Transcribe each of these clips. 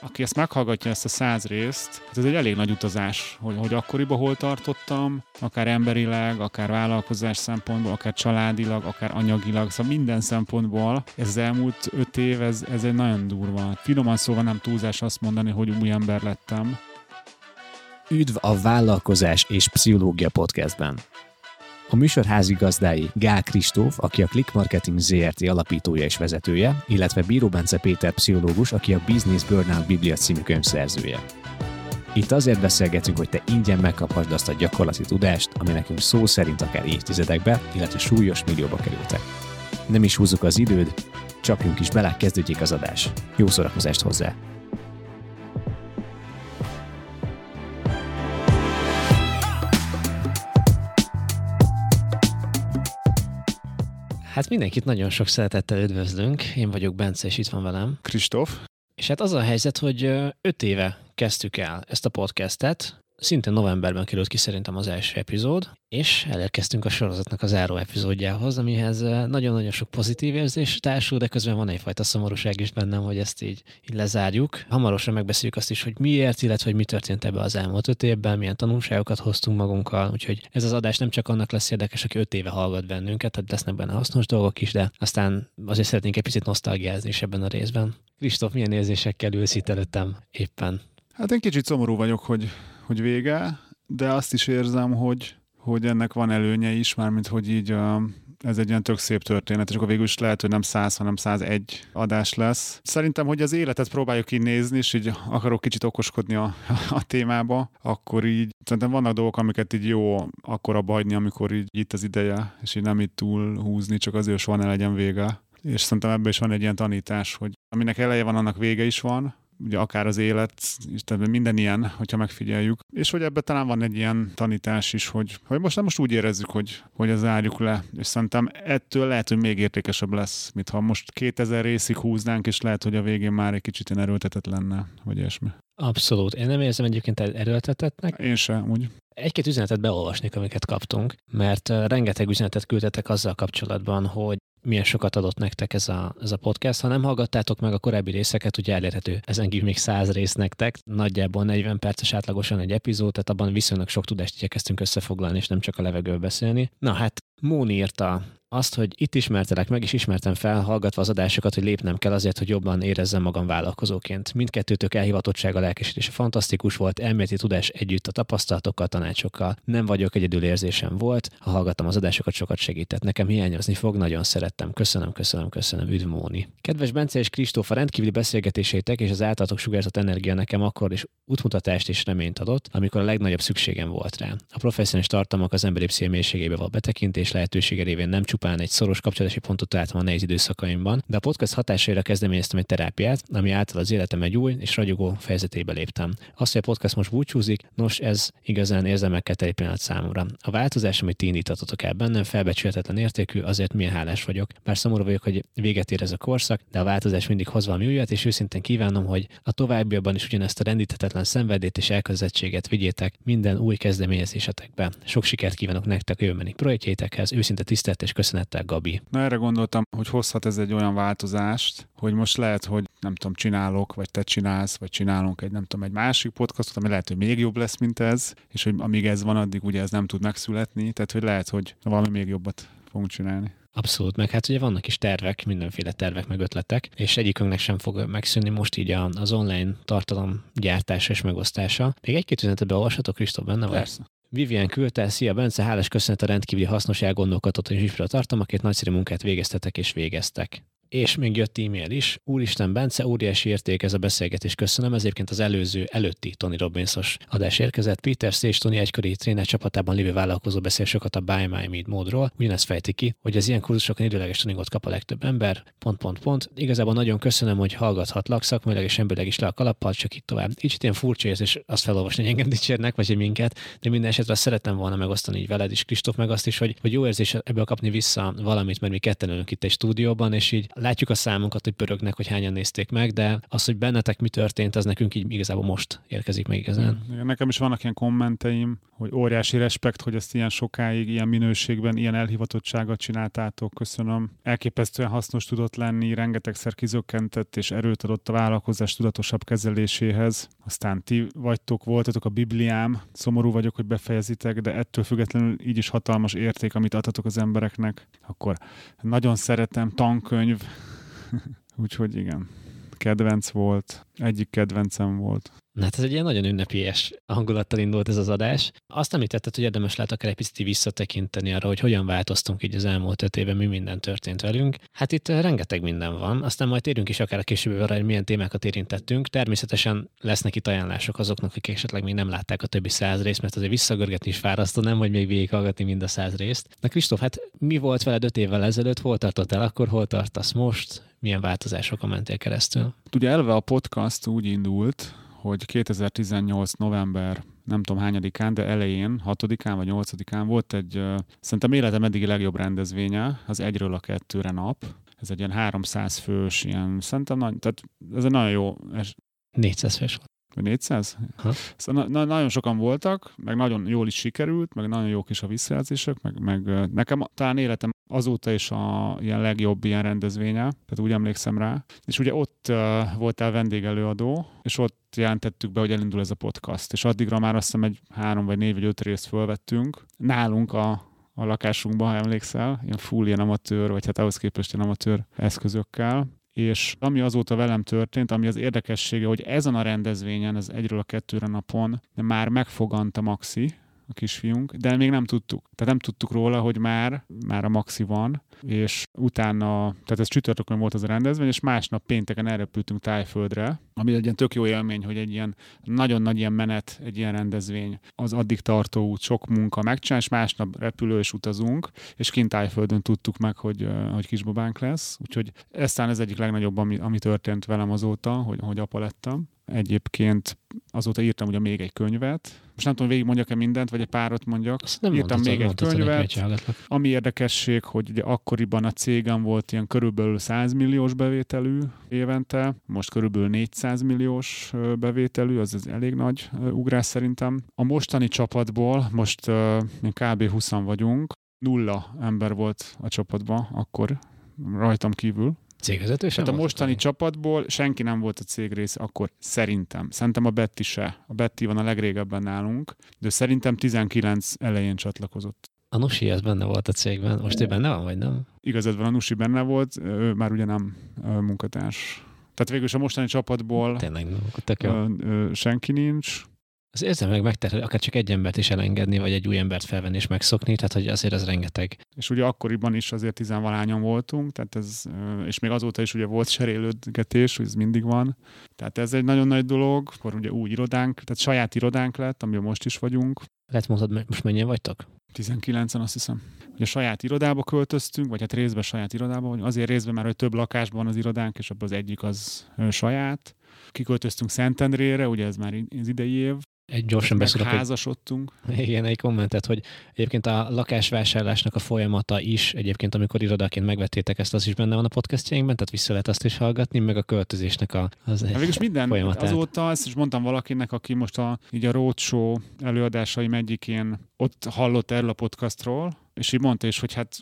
aki ezt meghallgatja, ezt a száz részt, hát ez egy elég nagy utazás, hogy, hogy akkoriban hol tartottam, akár emberileg, akár vállalkozás szempontból, akár családilag, akár anyagilag, szóval minden szempontból ez az elmúlt öt év, ez, ez egy nagyon durva. Finoman szóval nem túlzás azt mondani, hogy új ember lettem. Üdv a Vállalkozás és Pszichológia Podcastben. A műsor házigazdái Gál Kristóf, aki a Click Marketing ZRT alapítója és vezetője, illetve Bíró Bence Péter pszichológus, aki a Business Burnout Biblia című könyv. Itt azért beszélgetünk, hogy te ingyen megkaphasd azt a gyakorlati tudást, ami nekünk szó szerint akár évtizedekbe, illetve súlyos millióba kerültek. Nem is húzzuk az időd, csapjunk is bele, kezdődjék az adás. Jó szórakozást hozzá! Hát mindenkit nagyon sok szeretettel üdvözlünk. Én vagyok Bence, és itt van velem. Kristóf. És hát az a helyzet, hogy öt éve kezdtük el ezt a podcastet, szinte novemberben került ki szerintem az első epizód, és elérkeztünk a sorozatnak az záró epizódjához, amihez nagyon-nagyon sok pozitív érzés társul, de közben van egyfajta szomorúság is bennem, hogy ezt így, így lezárjuk. Hamarosan megbeszéljük azt is, hogy miért, illetve hogy mi történt ebbe az elmúlt öt évben, milyen tanulságokat hoztunk magunkkal, úgyhogy ez az adás nem csak annak lesz érdekes, aki öt éve hallgat bennünket, tehát lesznek benne hasznos dolgok is, de aztán azért szeretnénk egy picit nosztalgiázni is ebben a részben. Kristóf, milyen érzésekkel ülsz itt előttem éppen? Hát én kicsit szomorú vagyok, hogy hogy vége, de azt is érzem, hogy, hogy ennek van előnye is, mármint hogy így a, ez egy ilyen tök szép történet, és akkor végül is lehet, hogy nem 100, hanem 101 adás lesz. Szerintem, hogy az életet próbáljuk így nézni, és így akarok kicsit okoskodni a, a témába, akkor így szerintem vannak dolgok, amiket így jó akkor abba amikor így itt az ideje, és így nem itt túl húzni, csak azért, soha ne legyen vége. És szerintem ebből is van egy ilyen tanítás, hogy aminek eleje van, annak vége is van, ugye akár az élet, tehát minden ilyen, hogyha megfigyeljük. És hogy ebben talán van egy ilyen tanítás is, hogy, hogy most nem most úgy érezzük, hogy, hogy ez zárjuk le, és szerintem ettől lehet, hogy még értékesebb lesz, mint ha most 2000 részig húznánk, és lehet, hogy a végén már egy kicsit ilyen erőltetett lenne, vagy ilyesmi. Abszolút. Én nem érzem egyébként erőltetetnek. Én sem, úgy. Egy-két üzenetet beolvasnék, amiket kaptunk, mert rengeteg üzenetet küldtetek azzal kapcsolatban, hogy milyen sokat adott nektek ez a, ez a podcast. Ha nem hallgattátok meg a korábbi részeket, ugye elérhető ezen kívül még száz rész nektek, nagyjából 40 perces átlagosan egy epizód, tehát abban viszonylag sok tudást igyekeztünk összefoglalni, és nem csak a levegőből beszélni. Na hát, Móni írta azt, hogy itt ismertelek meg, és ismertem fel, hallgatva az adásokat, hogy lépnem kell azért, hogy jobban érezzem magam vállalkozóként. Mindkettőtök elhivatottsága, lelkesítése fantasztikus volt, elméleti tudás együtt a tapasztalatokkal, tanácsokkal. Nem vagyok egyedül érzésem volt, ha hallgattam az adásokat, sokat segített. Nekem hiányozni fog, nagyon szerettem. Köszönöm, köszönöm, köszönöm, üdv Móni. Kedves Bence és Kristóf, a rendkívüli beszélgetéseitek és az általatok sugárzott energia nekem akkor is útmutatást és reményt adott, amikor a legnagyobb szükségem volt rá. A professzionális tartalmak az emberi psziché mélységébe való betekintés lehetősége révén nem csupán egy szoros kapcsolódási pontot találtam a nehéz időszakaimban, de a podcast hatásaira kezdeményeztem egy terápiát, ami által az életem egy új és ragyogó fejezetébe léptem. Azt, hogy a podcast most búcsúzik, nos, ez igazán érzelmekkel teli pillanat számomra. A változás, amit ti indítottatok el bennem, felbecsülhetetlen értékű, azért milyen hálás vagyok. Bár szomorú vagyok, hogy véget ér ez a korszak, de a változás mindig hoz valami újat, és őszintén kívánom, hogy a továbbiakban is ugyanezt a rendíthetetlen szenvedét és elközettséget vigyétek minden új kezdeményezésetekbe. Sok sikert kívánok nektek a jövőbeni projektjeitekhez, őszinte tisztelt és köszönettel, Gabi. Na erre gondoltam, hogy hozhat ez egy olyan változást, hogy most lehet, hogy nem tudom, csinálok, vagy te csinálsz, vagy csinálunk egy nem tudom, egy másik podcastot, ami lehet, hogy még jobb lesz, mint ez, és hogy amíg ez van, addig ugye ez nem tud megszületni, tehát hogy lehet, hogy valami még jobbat fogunk csinálni. Abszolút, meg hát ugye vannak is tervek, mindenféle tervek, meg ötletek, és egyikünknek sem fog megszűnni most így az online tartalom gyártása és megosztása. Még egy-két üzenetet beolvashatok, Kristóf, benne vagy? Persze. Vivian küldte, szia Bence, hálás köszönet a rendkívüli hasznos elgondolkodható és inspiráló tartalmakért, nagyszerű munkát végeztetek és végeztek és még jött e-mail is. Úristen Bence, óriási érték ez a beszélgetés, köszönöm. Ez egyébként az előző, előtti Tony Robbinsos adás érkezett. Peter és Tony egykori tréner csapatában lévő vállalkozó beszél sokat a Buy My Meet módról. Ugyanezt fejti ki, hogy az ilyen kurzusokon időleges taningot kap a legtöbb ember. Pont, pont, pont. Igazából nagyon köszönöm, hogy hallgathatlak, szakmailag és emberileg is le a kalappal, csak itt tovább. Kicsit ilyen furcsa és azt felolvasni, hogy engem dicsérnek, vagy minket, de minden esetre azt szerettem volna megosztani így veled is, Kristóf, meg azt is, hogy, hogy jó érzés ebből kapni vissza valamit, mert mi ketten ülünk itt egy stúdióban, és így látjuk a számunkat, hogy pörögnek, hogy hányan nézték meg, de az, hogy bennetek mi történt, az nekünk így igazából most érkezik meg igazán. Igen, nekem is vannak ilyen kommenteim, hogy óriási respekt, hogy ezt ilyen sokáig, ilyen minőségben, ilyen elhivatottsággal csináltátok. Köszönöm. Elképesztően hasznos tudott lenni, rengetegszer kizökkentett és erőt adott a vállalkozás tudatosabb kezeléséhez. Aztán ti vagytok, voltatok a Bibliám. Szomorú vagyok, hogy befejezitek, de ettől függetlenül így is hatalmas érték, amit adhatok az embereknek. Akkor nagyon szeretem, tankönyv. Úgyhogy igen, kedvenc volt, egyik kedvencem volt. Na hát ez egy ilyen nagyon ünnepies hangulattal indult ez az adás. Azt említetted, hogy érdemes lehet akár egy picit visszatekinteni arra, hogy hogyan változtunk így az elmúlt öt évben, mi minden történt velünk. Hát itt rengeteg minden van, aztán majd térünk is akár a később arra, hogy milyen témákat érintettünk. Természetesen lesznek itt ajánlások azoknak, akik esetleg még nem látták a többi száz részt, mert azért visszagörgetni is fárasztó, nem vagy még végighallgatni mind a száz részt. Na Kristóf, hát mi volt veled öt évvel ezelőtt, hol tartottál akkor, hol tartasz most, milyen változásokon mentél keresztül? Ugye elve a podcast úgy indult, hogy 2018 november nem tudom hányadikán, de elején, hatodikán vagy nyolcadikán volt egy, szerintem életem eddigi legjobb rendezvénye, az egyről a kettőre nap. Ez egy ilyen 300 fős, ilyen, szerintem nagy, tehát ez egy nagyon jó... 400 fős volt. 400? Ha? Szóval na, na, nagyon sokan voltak, meg nagyon jól is sikerült, meg nagyon jók is a visszajelzések, meg, meg nekem talán életem azóta is a ilyen legjobb ilyen rendezvénye, tehát úgy emlékszem rá. És ugye ott uh, voltál vendégelőadó, és ott jelentettük be, hogy elindul ez a podcast, és addigra már azt hiszem egy három vagy négy vagy öt részt fölvettünk. Nálunk a, a lakásunkban, ha emlékszel, ilyen full ilyen amatőr, vagy hát ahhoz képest ilyen amatőr eszközökkel, és ami azóta velem történt, ami az érdekessége, hogy ezen a rendezvényen, ez egyről a kettőre napon, de már megfogant a Maxi, a kisfiunk, de még nem tudtuk. Tehát nem tudtuk róla, hogy már, már a Maxi van, és utána, tehát ez csütörtökön volt az a rendezvény, és másnap pénteken elrepültünk Tájföldre, ami egy ilyen tök jó élmény, hogy egy ilyen nagyon nagy ilyen menet, egy ilyen rendezvény, az addig tartó út, sok munka megcsinál, és másnap repülő és utazunk, és kint Tájföldön tudtuk meg, hogy, hogy kisbabánk lesz. Úgyhogy ez talán ez egyik legnagyobb, ami, ami történt velem azóta, hogy, hogy apa lettem. Egyébként azóta írtam ugye még egy könyvet. Most nem tudom, végig mondjak-e mindent, vagy egy párat mondjak. nem írtam még egy könyvet. Ami érdekesség, hogy ugye akkoriban a cégem volt ilyen körülbelül 100 milliós bevételű évente, most körülbelül 400 milliós bevételű, az, az elég nagy ugrás szerintem. A mostani csapatból, most uh, kb. 20 vagyunk, nulla ember volt a csapatban akkor rajtam kívül, Cégvezető sem Tehát a mostani volt? csapatból senki nem volt a cég része, akkor szerintem. Szerintem a Betty se. A Betty van a legrégebben nálunk, de szerintem 19 elején csatlakozott. A Nusi az benne volt a cégben. Most ő benne van, vagy nem? Igazad van, a Nusi benne volt, ő már ugye nem munkatárs. Tehát végül a mostani csapatból Tényleg, tök jó. senki nincs. Az érzelmek megterhel, akár csak egy embert is elengedni, vagy egy új embert felvenni és megszokni, tehát hogy azért az rengeteg. És ugye akkoriban is azért tizenvalányan voltunk, tehát ez, és még azóta is ugye volt serélődgetés, hogy ez mindig van. Tehát ez egy nagyon nagy dolog, akkor ugye új irodánk, tehát saját irodánk lett, amiben most is vagyunk. Lehet mondod, most mennyien vagytok? 19-en azt hiszem. Ugye saját irodába költöztünk, vagy hát részben saját irodába, vagy azért részben már, hogy több lakásban az irodánk, és abban az egyik az saját. Kiköltöztünk Szentendrére, ugye ez már az idei év, egy gyorsan beszélek. Házasodtunk. Egy, igen, egy kommentet, hogy egyébként a lakásvásárlásnak a folyamata is, egyébként amikor irodaként megvettétek ezt, az is benne van a podcastjainkban, tehát vissza lehet azt is hallgatni, meg a költözésnek a, az hát Végülis minden folyamatát. azóta, ezt is mondtam valakinek, aki most a, így a roadshow előadásaim egyikén ott hallott erről a podcastról, és így mondta is, hogy hát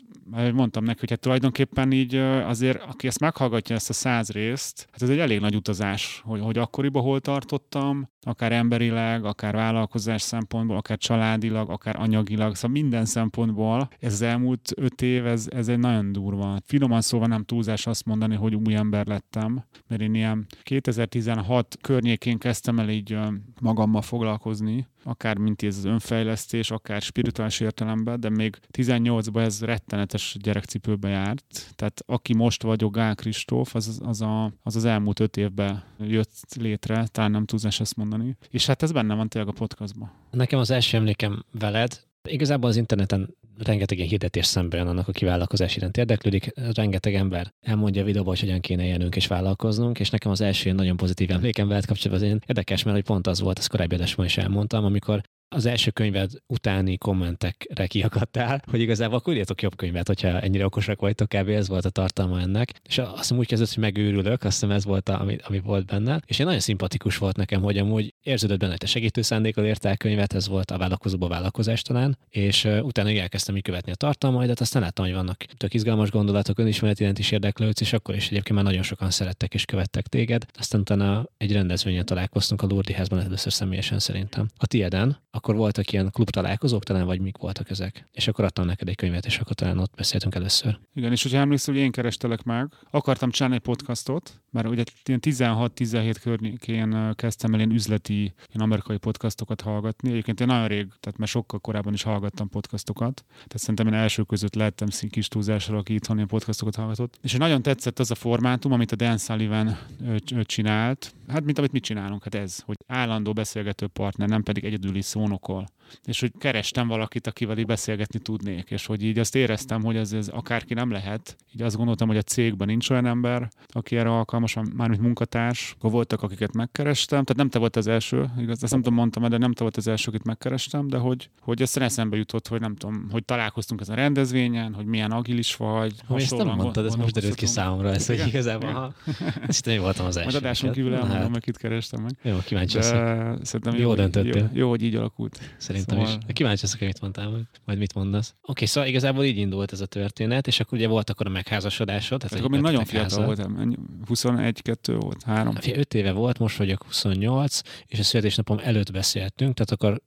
mondtam neki, hogy hát tulajdonképpen így azért, aki ezt meghallgatja, ezt a száz részt, hát ez egy elég nagy utazás, hogy, hogy akkoriban hol tartottam, akár emberileg, akár vállalkozás szempontból, akár családilag, akár anyagilag, szóval minden szempontból ez az elmúlt öt év, ez, ez egy nagyon durva. Finoman szóval nem túlzás azt mondani, hogy új ember lettem, mert én ilyen 2016 környékén kezdtem el így magammal foglalkozni, akár mint ez az önfejlesztés, akár spirituális értelemben, de még 18-ban ez rettenetes gyerekcipőbe járt. Tehát aki most vagyok, Gál Kristóf, az az, a, az az elmúlt öt évben jött létre, talán nem tudsz ezt mondani. És hát ez benne van tényleg a podcastban. Nekem az első emlékem veled, Igazából az interneten rengeteg ilyen hirdetés szemben annak, aki vállalkozás iránt érdeklődik. Rengeteg ember elmondja a videóban, hogy hogyan kéne élnünk és vállalkoznunk, és nekem az első nagyon pozitív emlékem veled kapcsolatban az én érdekes, mert hogy pont az volt, ezt korábbi adásban is elmondtam, amikor az első könyved utáni kommentekre kiakadtál, hogy igazából akkor írjatok jobb könyvet, hogyha ennyire okosak vagytok, kb. ez volt a tartalma ennek. És azt hiszem úgy kezdett, hogy megőrülök, azt hiszem ez volt, a, ami, ami volt benne. És én nagyon szimpatikus volt nekem, hogy amúgy érződött benne, hogy te segítő szándékkal írtál könyvet, ez volt a vállalkozóba vállalkozás talán, és utána elkezdtem így követni a tartalmaidat, aztán láttam, hogy vannak tök izgalmas gondolatok, önismeret iránt is érdeklődsz, és akkor is egyébként már nagyon sokan szerettek és követtek téged. Aztán utána egy rendezvényen találkoztunk a Lourdes házban először személyesen szerintem. A tieden, akkor voltak ilyen klub találkozók talán, vagy mik voltak ezek. És akkor adtam neked egy könyvet, és akkor talán ott beszéltünk először. Igen, és hogyha emlékszel, hogy én kerestelek meg, akartam csinálni egy podcastot, mert ugye ilyen 16-17 környékén kezdtem el ilyen üzleti, ilyen amerikai podcastokat hallgatni. Egyébként én nagyon rég, tehát már sokkal korábban is hallgattam podcastokat. Tehát szerintem én első között lettem kis túlzásra, aki itthon ilyen podcastokat hallgatott. És nagyon tetszett az a formátum, amit a Dan Sullivan csinált. Hát, mint amit mi csinálunk, hát ez, hogy állandó beszélgető partner, nem pedig egyedüli szónokol és hogy kerestem valakit, akivel így beszélgetni tudnék, és hogy így azt éreztem, hogy ez, ez akárki nem lehet. Így azt gondoltam, hogy a cégben nincs olyan ember, aki erre alkalmas, mármint munkatárs. Akkor voltak, akiket megkerestem, tehát nem te volt az első, igaz, ezt nem tudom, mondtam, de nem te volt az első, akit megkerestem, de hogy, hogy ezt eszembe jutott, hogy nem tudom, hogy találkoztunk ezen a rendezvényen, hogy milyen agilis vagy. Ha ezt nem mondtad, ez most derült ki számomra, ez, hogy igazából, ha, ezt én voltam az első. Majd adáson kívül elmondom, hát. meg kit kerestem meg. Jó, kíváncsi de szerintem jó, döntöttél. Jó, hogy így alakult. Szerintem szóval... is. Kíváncsi leszek, mit mondtál majd mit mondasz. Oké, szóval igazából így indult ez a történet, és akkor ugye volt akkor a megházasodásod. Tehát akkor még nagyon fiatal voltam, 21-2 volt, 3. 5 éve volt, most vagyok 28, és a születésnapom előtt beszéltünk, tehát akkor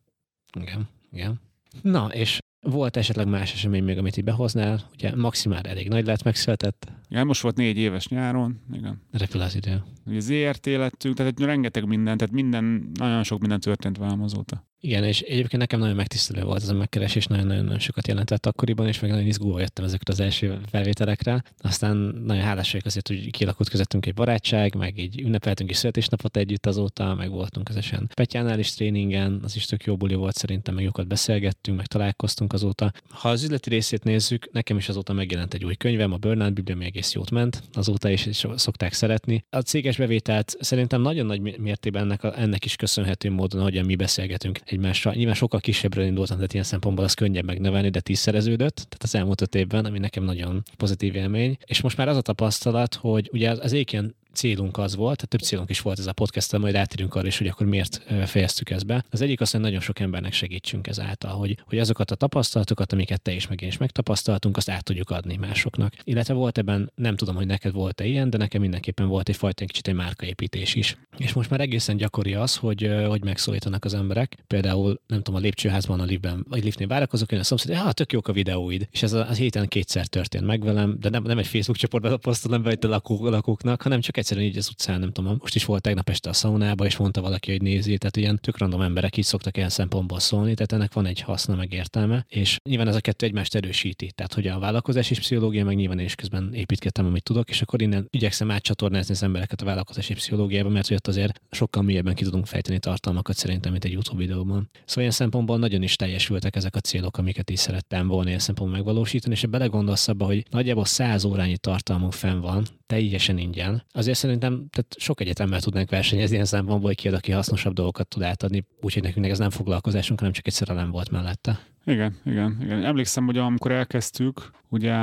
igen, igen. Na, és volt esetleg más esemény még, amit így behoznál? Ugye maximál elég nagy lett, megszületett. Igen, most volt négy éves nyáron, igen. Repül az idő. Ugye ZRT lettünk, tehát rengeteg minden, tehát minden, nagyon sok minden történt velem azóta. Igen, és egyébként nekem nagyon megtisztelő volt ez a megkeresés, nagyon-nagyon sokat jelentett akkoriban, és meg nagyon izgulva jöttem ezekre az első felvételekre. Aztán nagyon hálás vagyok azért, hogy kialakult közöttünk egy barátság, meg így ünnepeltünk is születésnapot együtt azóta, meg voltunk közösen Petyánál is tréningen, az is tök jó buli volt szerintem, meg jókat beszélgettünk, meg találkoztunk azóta. Ha az üzleti részét nézzük, nekem is azóta megjelent egy új könyvem, a Burnout Biblia, ami egész jót ment azóta is, szokták szeretni. A céges bevételt szerintem nagyon nagy mértében ennek, ennek is köszönhető módon, ahogyan mi beszélgetünk egymással. Nyilván sokkal kisebbről indultam, tehát ilyen szempontból az könnyebb megnövelni, de tízszereződött, tehát az elmúlt öt évben, ami nekem nagyon pozitív élmény. És most már az a tapasztalat, hogy ugye az, az éken célunk az volt, tehát több célunk is volt ez a podcast majd átérünk arra is, hogy akkor miért fejeztük ezt be. Az egyik az, hogy nagyon sok embernek segítsünk ezáltal, hogy, hogy azokat a tapasztalatokat, amiket te is meg én is megtapasztaltunk, azt át tudjuk adni másoknak. Illetve volt ebben, nem tudom, hogy neked volt-e ilyen, de nekem mindenképpen volt egy fajta kicsit egy márkaépítés is. És most már egészen gyakori az, hogy, hogy megszólítanak az emberek. Például, nem tudom, a lépcsőházban, a liftben, vagy liftnél várakozok, én a szomszéd, hogy ah, tök jók a videóid. És ez a, az héten kétszer történt meg velem, de nem, nem egy Facebook csoportban posztolom be a lakó, lakóknak, hanem csak egyszerűen így az utcán, nem tudom, most is volt tegnap este a szaunába, és mondta valaki, hogy nézi, tehát ilyen tök random emberek így szoktak ilyen szempontból szólni, tehát ennek van egy haszna, meg értelme, és nyilván ez a kettő egymást erősíti. Tehát, hogy a vállalkozás és pszichológia, meg nyilván én is közben építgettem, amit tudok, és akkor innen igyekszem átcsatornázni az embereket a vállalkozási pszichológiába, mert hogy ott azért sokkal mélyebben ki tudunk fejteni tartalmakat szerintem, mint egy YouTube videóban. Szóval ilyen szempontból nagyon is teljesültek ezek a célok, amiket is szerettem volna ilyen szempontból megvalósítani, és ha belegondolsz abba, hogy nagyjából 100 órányi tartalmunk fenn van, teljesen ingyen. Azért szerintem tehát sok egyetemmel tudnánk versenyezni ilyen szempontból, hogy ki ad, aki hasznosabb dolgokat tud átadni, úgyhogy nekünk ez nem foglalkozásunk, hanem csak egy szerelem volt mellette. Igen, igen, igen. Emlékszem, hogy amikor elkezdtük, ugye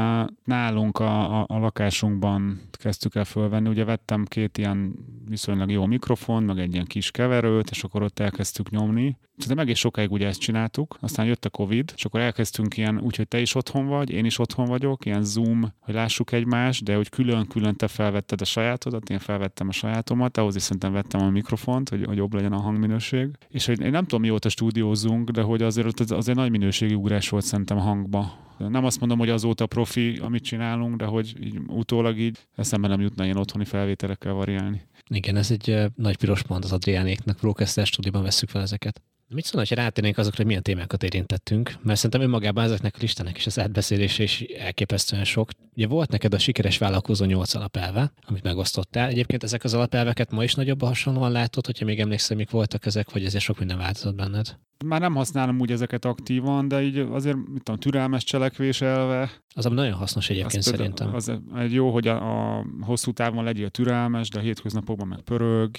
nálunk a, a, a lakásunkban kezdtük el fölvenni, ugye vettem két ilyen viszonylag jó mikrofon, meg egy ilyen kis keverőt, és akkor ott elkezdtük nyomni. Szerintem egész sokáig ugye ezt csináltuk, aztán jött a Covid, és akkor elkezdtünk ilyen, úgyhogy te is otthon vagy, én is otthon vagyok, ilyen Zoom, hogy lássuk egymást, de hogy külön-külön te felvetted a sajátodat, én felvettem a sajátomat, ahhoz is szerintem vettem a mikrofont, hogy, hogy jobb legyen a hangminőség. És hogy én nem tudom, mióta stúdiózunk, de hogy azért az, azért nagy minőségi ugrás volt szerintem hangba nem azt mondom, hogy azóta profi, amit csinálunk, de hogy így utólag így eszembe nem jutna ilyen otthoni felvételekkel variálni. Igen, ez egy nagy piros pont az Adriánéknak, Broadcaster stúdióban veszük fel ezeket. Mit szólna, hogy rátérnénk azokra, hogy milyen témákat érintettünk? Mert szerintem önmagában ezeknek a listának is az átbeszélése is elképesztően sok. Ugye volt neked a sikeres vállalkozó nyolc alapelve, amit megosztottál. Egyébként ezek az alapelveket ma is nagyobb hasonlóan látod, hogyha még emlékszel, mik voltak ezek, vagy ezért sok minden változott benned? Már nem használom úgy ezeket aktívan, de így azért, mit tudom, türelmes cselekvés elve. Az nagyon hasznos egyébként az szerintem. Az egy jó, hogy a, a hosszú távon legyél türelmes, de a hétköznapokban meg pörög.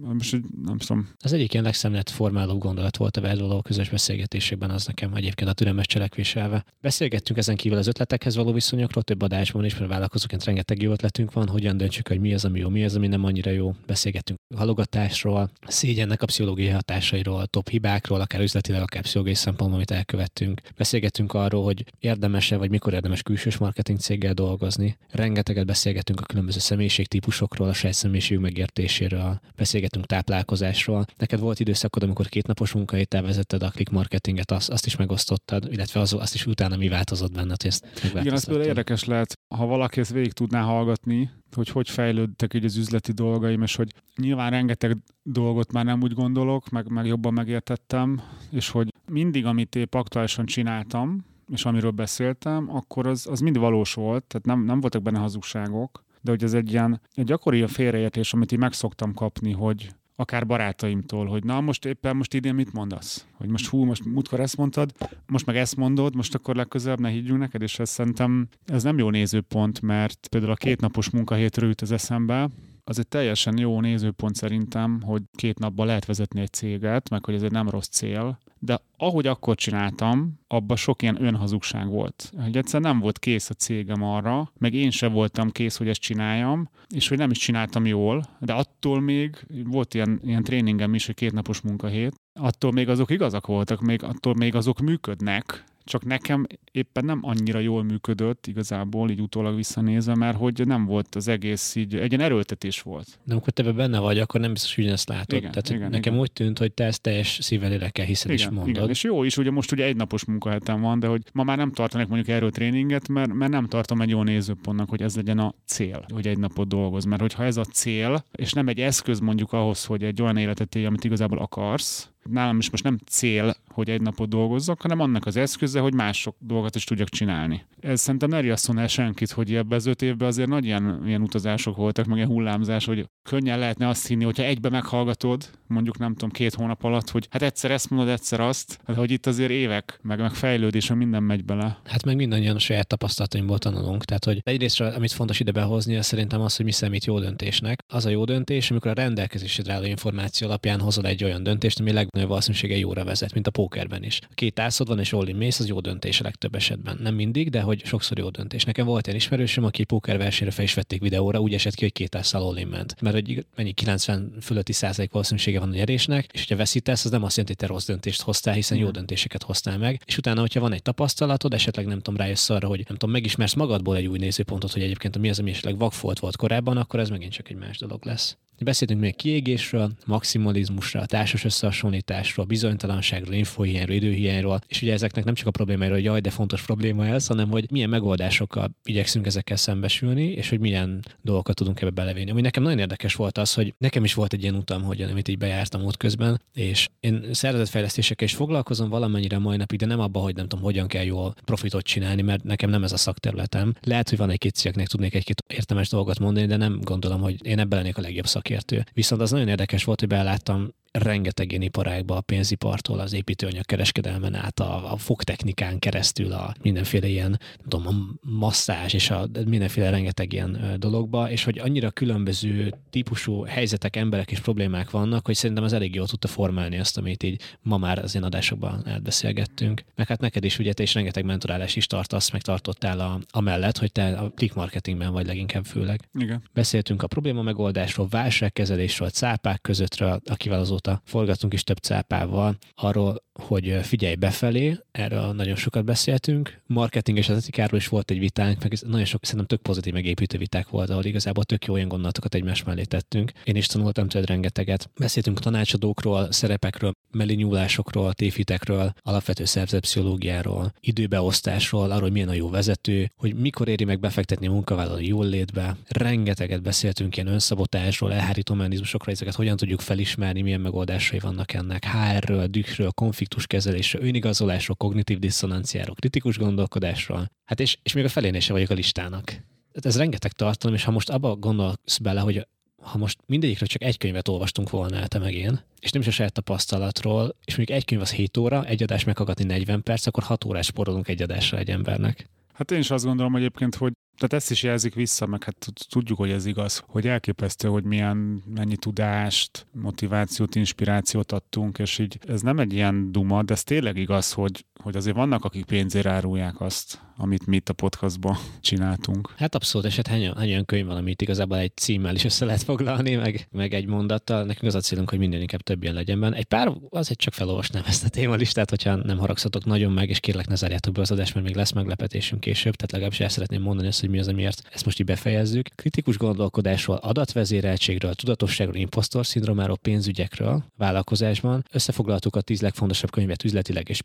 Most nem tudom. Az egyik ilyen legszemlet formáló gondolat volt a veled való közös beszélgetésekben, az nekem egyébként a türelmes cselekvéselve. Beszélgettünk ezen kívül az ötletekhez való viszonyokról, több adásban is, mert vállalkozóként rengeteg jó ötletünk van, hogyan döntsük, hogy mi az, ami jó, mi az, ami nem annyira jó. Beszélgettünk halogatásról, szégyennek a pszichológiai hatásairól, top hibákról, akár üzletileg, akár pszichológiai szempontból, amit elkövettünk. Beszélgettünk arról, hogy érdemes-e vagy mikor érdemes külsős marketing céggel dolgozni. Rengeteget beszélgettünk a különböző személyiségtípusokról, a saját személyiség megértéséről, beszélgettünk táplálkozásról. Neked volt időszakod, amikor két napos munkahéttel vezetted a click marketinget, azt, azt is megosztottad, illetve az, azt is utána mi változott benned, hogy ezt Igen, ez például érdekes lehet, ha valaki ezt végig tudná hallgatni, hogy hogy fejlődtek így az üzleti dolgaim, és hogy nyilván rengeteg dolgot már nem úgy gondolok, meg, meg jobban megértettem, és hogy mindig, amit épp aktuálisan csináltam, és amiről beszéltem, akkor az, az mind valós volt, tehát nem, nem voltak benne hazugságok, de hogy ez egy ilyen egy gyakori félreértés, amit így megszoktam kapni, hogy akár barátaimtól, hogy na most éppen most idén mit mondasz? Hogy most hú, most múltkor ezt mondtad, most meg ezt mondod, most akkor legközelebb ne higgyünk neked, és ez szerintem ez nem jó nézőpont, mert például a kétnapos munkahétről jut az eszembe, az egy teljesen jó nézőpont szerintem, hogy két napban lehet vezetni egy céget, meg hogy ez egy nem rossz cél, de ahogy akkor csináltam, abban sok ilyen önhazugság volt. Hogy egyszer nem volt kész a cégem arra, meg én se voltam kész, hogy ezt csináljam, és hogy nem is csináltam jól, de attól még volt ilyen, ilyen tréningem is, hogy kétnapos munkahét, attól még azok igazak voltak, még attól még azok működnek, csak nekem éppen nem annyira jól működött igazából, így utólag visszanézve, mert hogy nem volt az egész így, egy ilyen erőltetés volt. De amikor te benne vagy, akkor nem biztos, hogy ezt látod. Igen, Tehát igen, nekem igen. úgy tűnt, hogy te ezt teljes szívvel lélekkel hiszed igen, is mondod. Igen. És jó is, ugye most ugye egy napos munkahetem van, de hogy ma már nem tartanak mondjuk erről tréninget, mert, mert nem tartom egy jó nézőpontnak, hogy ez legyen a cél, hogy egy napot dolgoz. Mert hogyha ez a cél, és nem egy eszköz mondjuk ahhoz, hogy egy olyan életet élj, amit igazából akarsz, nálam is most nem cél, hogy egy napot dolgozzak, hanem annak az eszköze, hogy mások dolgot is tudjak csinálni. Ez szerintem ne riasszon el senkit, hogy ebbe az öt évben azért nagy ilyen, ilyen utazások voltak, meg ilyen hullámzás, hogy könnyen lehetne azt hinni, hogyha egybe meghallgatod, mondjuk nem tudom, két hónap alatt, hogy hát egyszer ezt mondod, egyszer azt, de hogy itt azért évek, meg, meg fejlődés, minden megy bele. Hát meg mindannyian a saját tapasztalatainkból tanulunk. Tehát, hogy egyrészt, amit fontos ide behozni, az szerintem az, hogy mi számít jó döntésnek. Az a jó döntés, amikor a rendelkezésedre álló információ alapján hozol egy olyan döntést, ami legnagyobb valószínűsége jóra vezet, mint a pókerben is. A két ászod van, és all mész, az jó döntés a legtöbb esetben. Nem mindig, de hogy sokszor jó döntés. Nekem volt egy ismerősöm, aki pókerversenyre fel is vették videóra, úgy esett ki, hogy két ászal all ment. Mert hogy mennyi 90 fölötti százalék valószínűsége van a nyerésnek, és hogyha veszítesz, az nem azt jelenti, hogy te rossz döntést hoztál, hiszen jó döntéseket hoztál meg. És utána, hogyha van egy tapasztalatod, esetleg nem tudom, rájössz arra, hogy nem tudom, megismersz magadból egy új nézőpontot, hogy egyébként mi az, ami esetleg vakfolt volt korábban, akkor ez megint csak egy más dolog lesz. Beszéltünk még kiégésről, maximalizmusról, társas összehasonlításról, bizonytalanságról, infohiányról, időhiányról, és ugye ezeknek nem csak a problémáról, hogy jaj, de fontos probléma ez, hanem hogy milyen megoldásokkal igyekszünk ezekkel szembesülni, és hogy milyen dolgokat tudunk ebbe belevinni. Ami nekem nagyon érdekes volt az, hogy nekem is volt egy ilyen utam, hogy amit így bejártam út közben, és én szervezetfejlesztésekkel is foglalkozom valamennyire mai napig, de nem abban, hogy nem tudom, hogyan kell jól profitot csinálni, mert nekem nem ez a szakterületem. Lehet, hogy van egy-két tudnék egy-két értelmes dolgot mondani, de nem gondolom, hogy én ebben lennék a legjobb szak szakértő. Viszont az nagyon érdekes volt, hogy beláttam rengeteg ilyen iparágba, a pénzipartól az építőanyag kereskedelmen át, a, a fogtechnikán keresztül, a mindenféle ilyen, tudom, a masszázs és a mindenféle rengeteg ilyen dologba, és hogy annyira különböző típusú helyzetek, emberek és problémák vannak, hogy szerintem az elég jól tudta formálni azt, amit így ma már az én adásokban átbeszélgettünk. Meg hát neked is ugye te is rengeteg mentorálás is tartasz, meg tartottál a, a mellett, hogy te a click marketingben vagy leginkább főleg. Igen. Beszéltünk a probléma megoldásról, válságkezelésről, cápák közöttről, akivel azóta forgatunk is több cápával arról, hogy figyelj befelé, erről nagyon sokat beszéltünk. Marketing és az etikáról is volt egy vitánk, meg nagyon sok szerintem tök pozitív megépítő viták volt, ahol igazából tök jó olyan gondolatokat egymás mellé tettünk. Én is tanultam tőled rengeteget. Beszéltünk tanácsadókról, szerepekről, mellinyúlásokról, téfitekről, alapvető szervezetpszichológiáról, időbeosztásról, arról, hogy milyen a jó vezető, hogy mikor éri meg befektetni a munkavállaló jól létbe. Rengeteget beszéltünk ilyen önszabotásról, elhárító mechanizmusokról, ezeket hogyan tudjuk felismerni, milyen megoldásai vannak ennek, HR-ről, dühről, konfliktuskezelésről, önigazolásról, kognitív diszonanciáról, kritikus gondolkodásról. Hát és, és még a felénél se vagyok a listának. Ez rengeteg tartalom, és ha most abba gondolsz bele, hogy ha most mindegyikről csak egy könyvet olvastunk volna te meg én, és nem is a saját tapasztalatról, és mondjuk egy könyv az 7 óra, egy adás meghallgatni 40 perc, akkor 6 órás sporolunk egy adásra egy embernek. Hát én is azt gondolom egyébként, hogy Tehát ezt is jelzik vissza, meg hát tudjuk, hogy ez igaz, hogy elképesztő, hogy milyen, mennyi tudást, motivációt, inspirációt adtunk, és így ez nem egy ilyen duma, de ez tényleg igaz, hogy, hogy azért vannak, akik pénzért árulják azt, amit mi itt a podcastban csináltunk. Hát abszolút, és hát hány, hány olyan könyv van, amit igazából egy címmel is össze lehet foglalni, meg, meg egy mondattal. Nekünk az a célunk, hogy minden inkább több ilyen legyen benne. Egy pár, azért csak felolvasnám ezt a témalistát, hogyha nem haragszatok nagyon meg, és kérlek ne zárjátok be az adást, mert még lesz meglepetésünk később, tehát legalábbis el szeretném mondani azt, hogy mi az, amiért ezt most így befejezzük. Kritikus gondolkodásról, adatvezéreltségről, tudatosságról, impostor szindromáról, pénzügyekről, vállalkozásban. Összefoglaltuk a tíz legfontosabb könyvet üzletileg és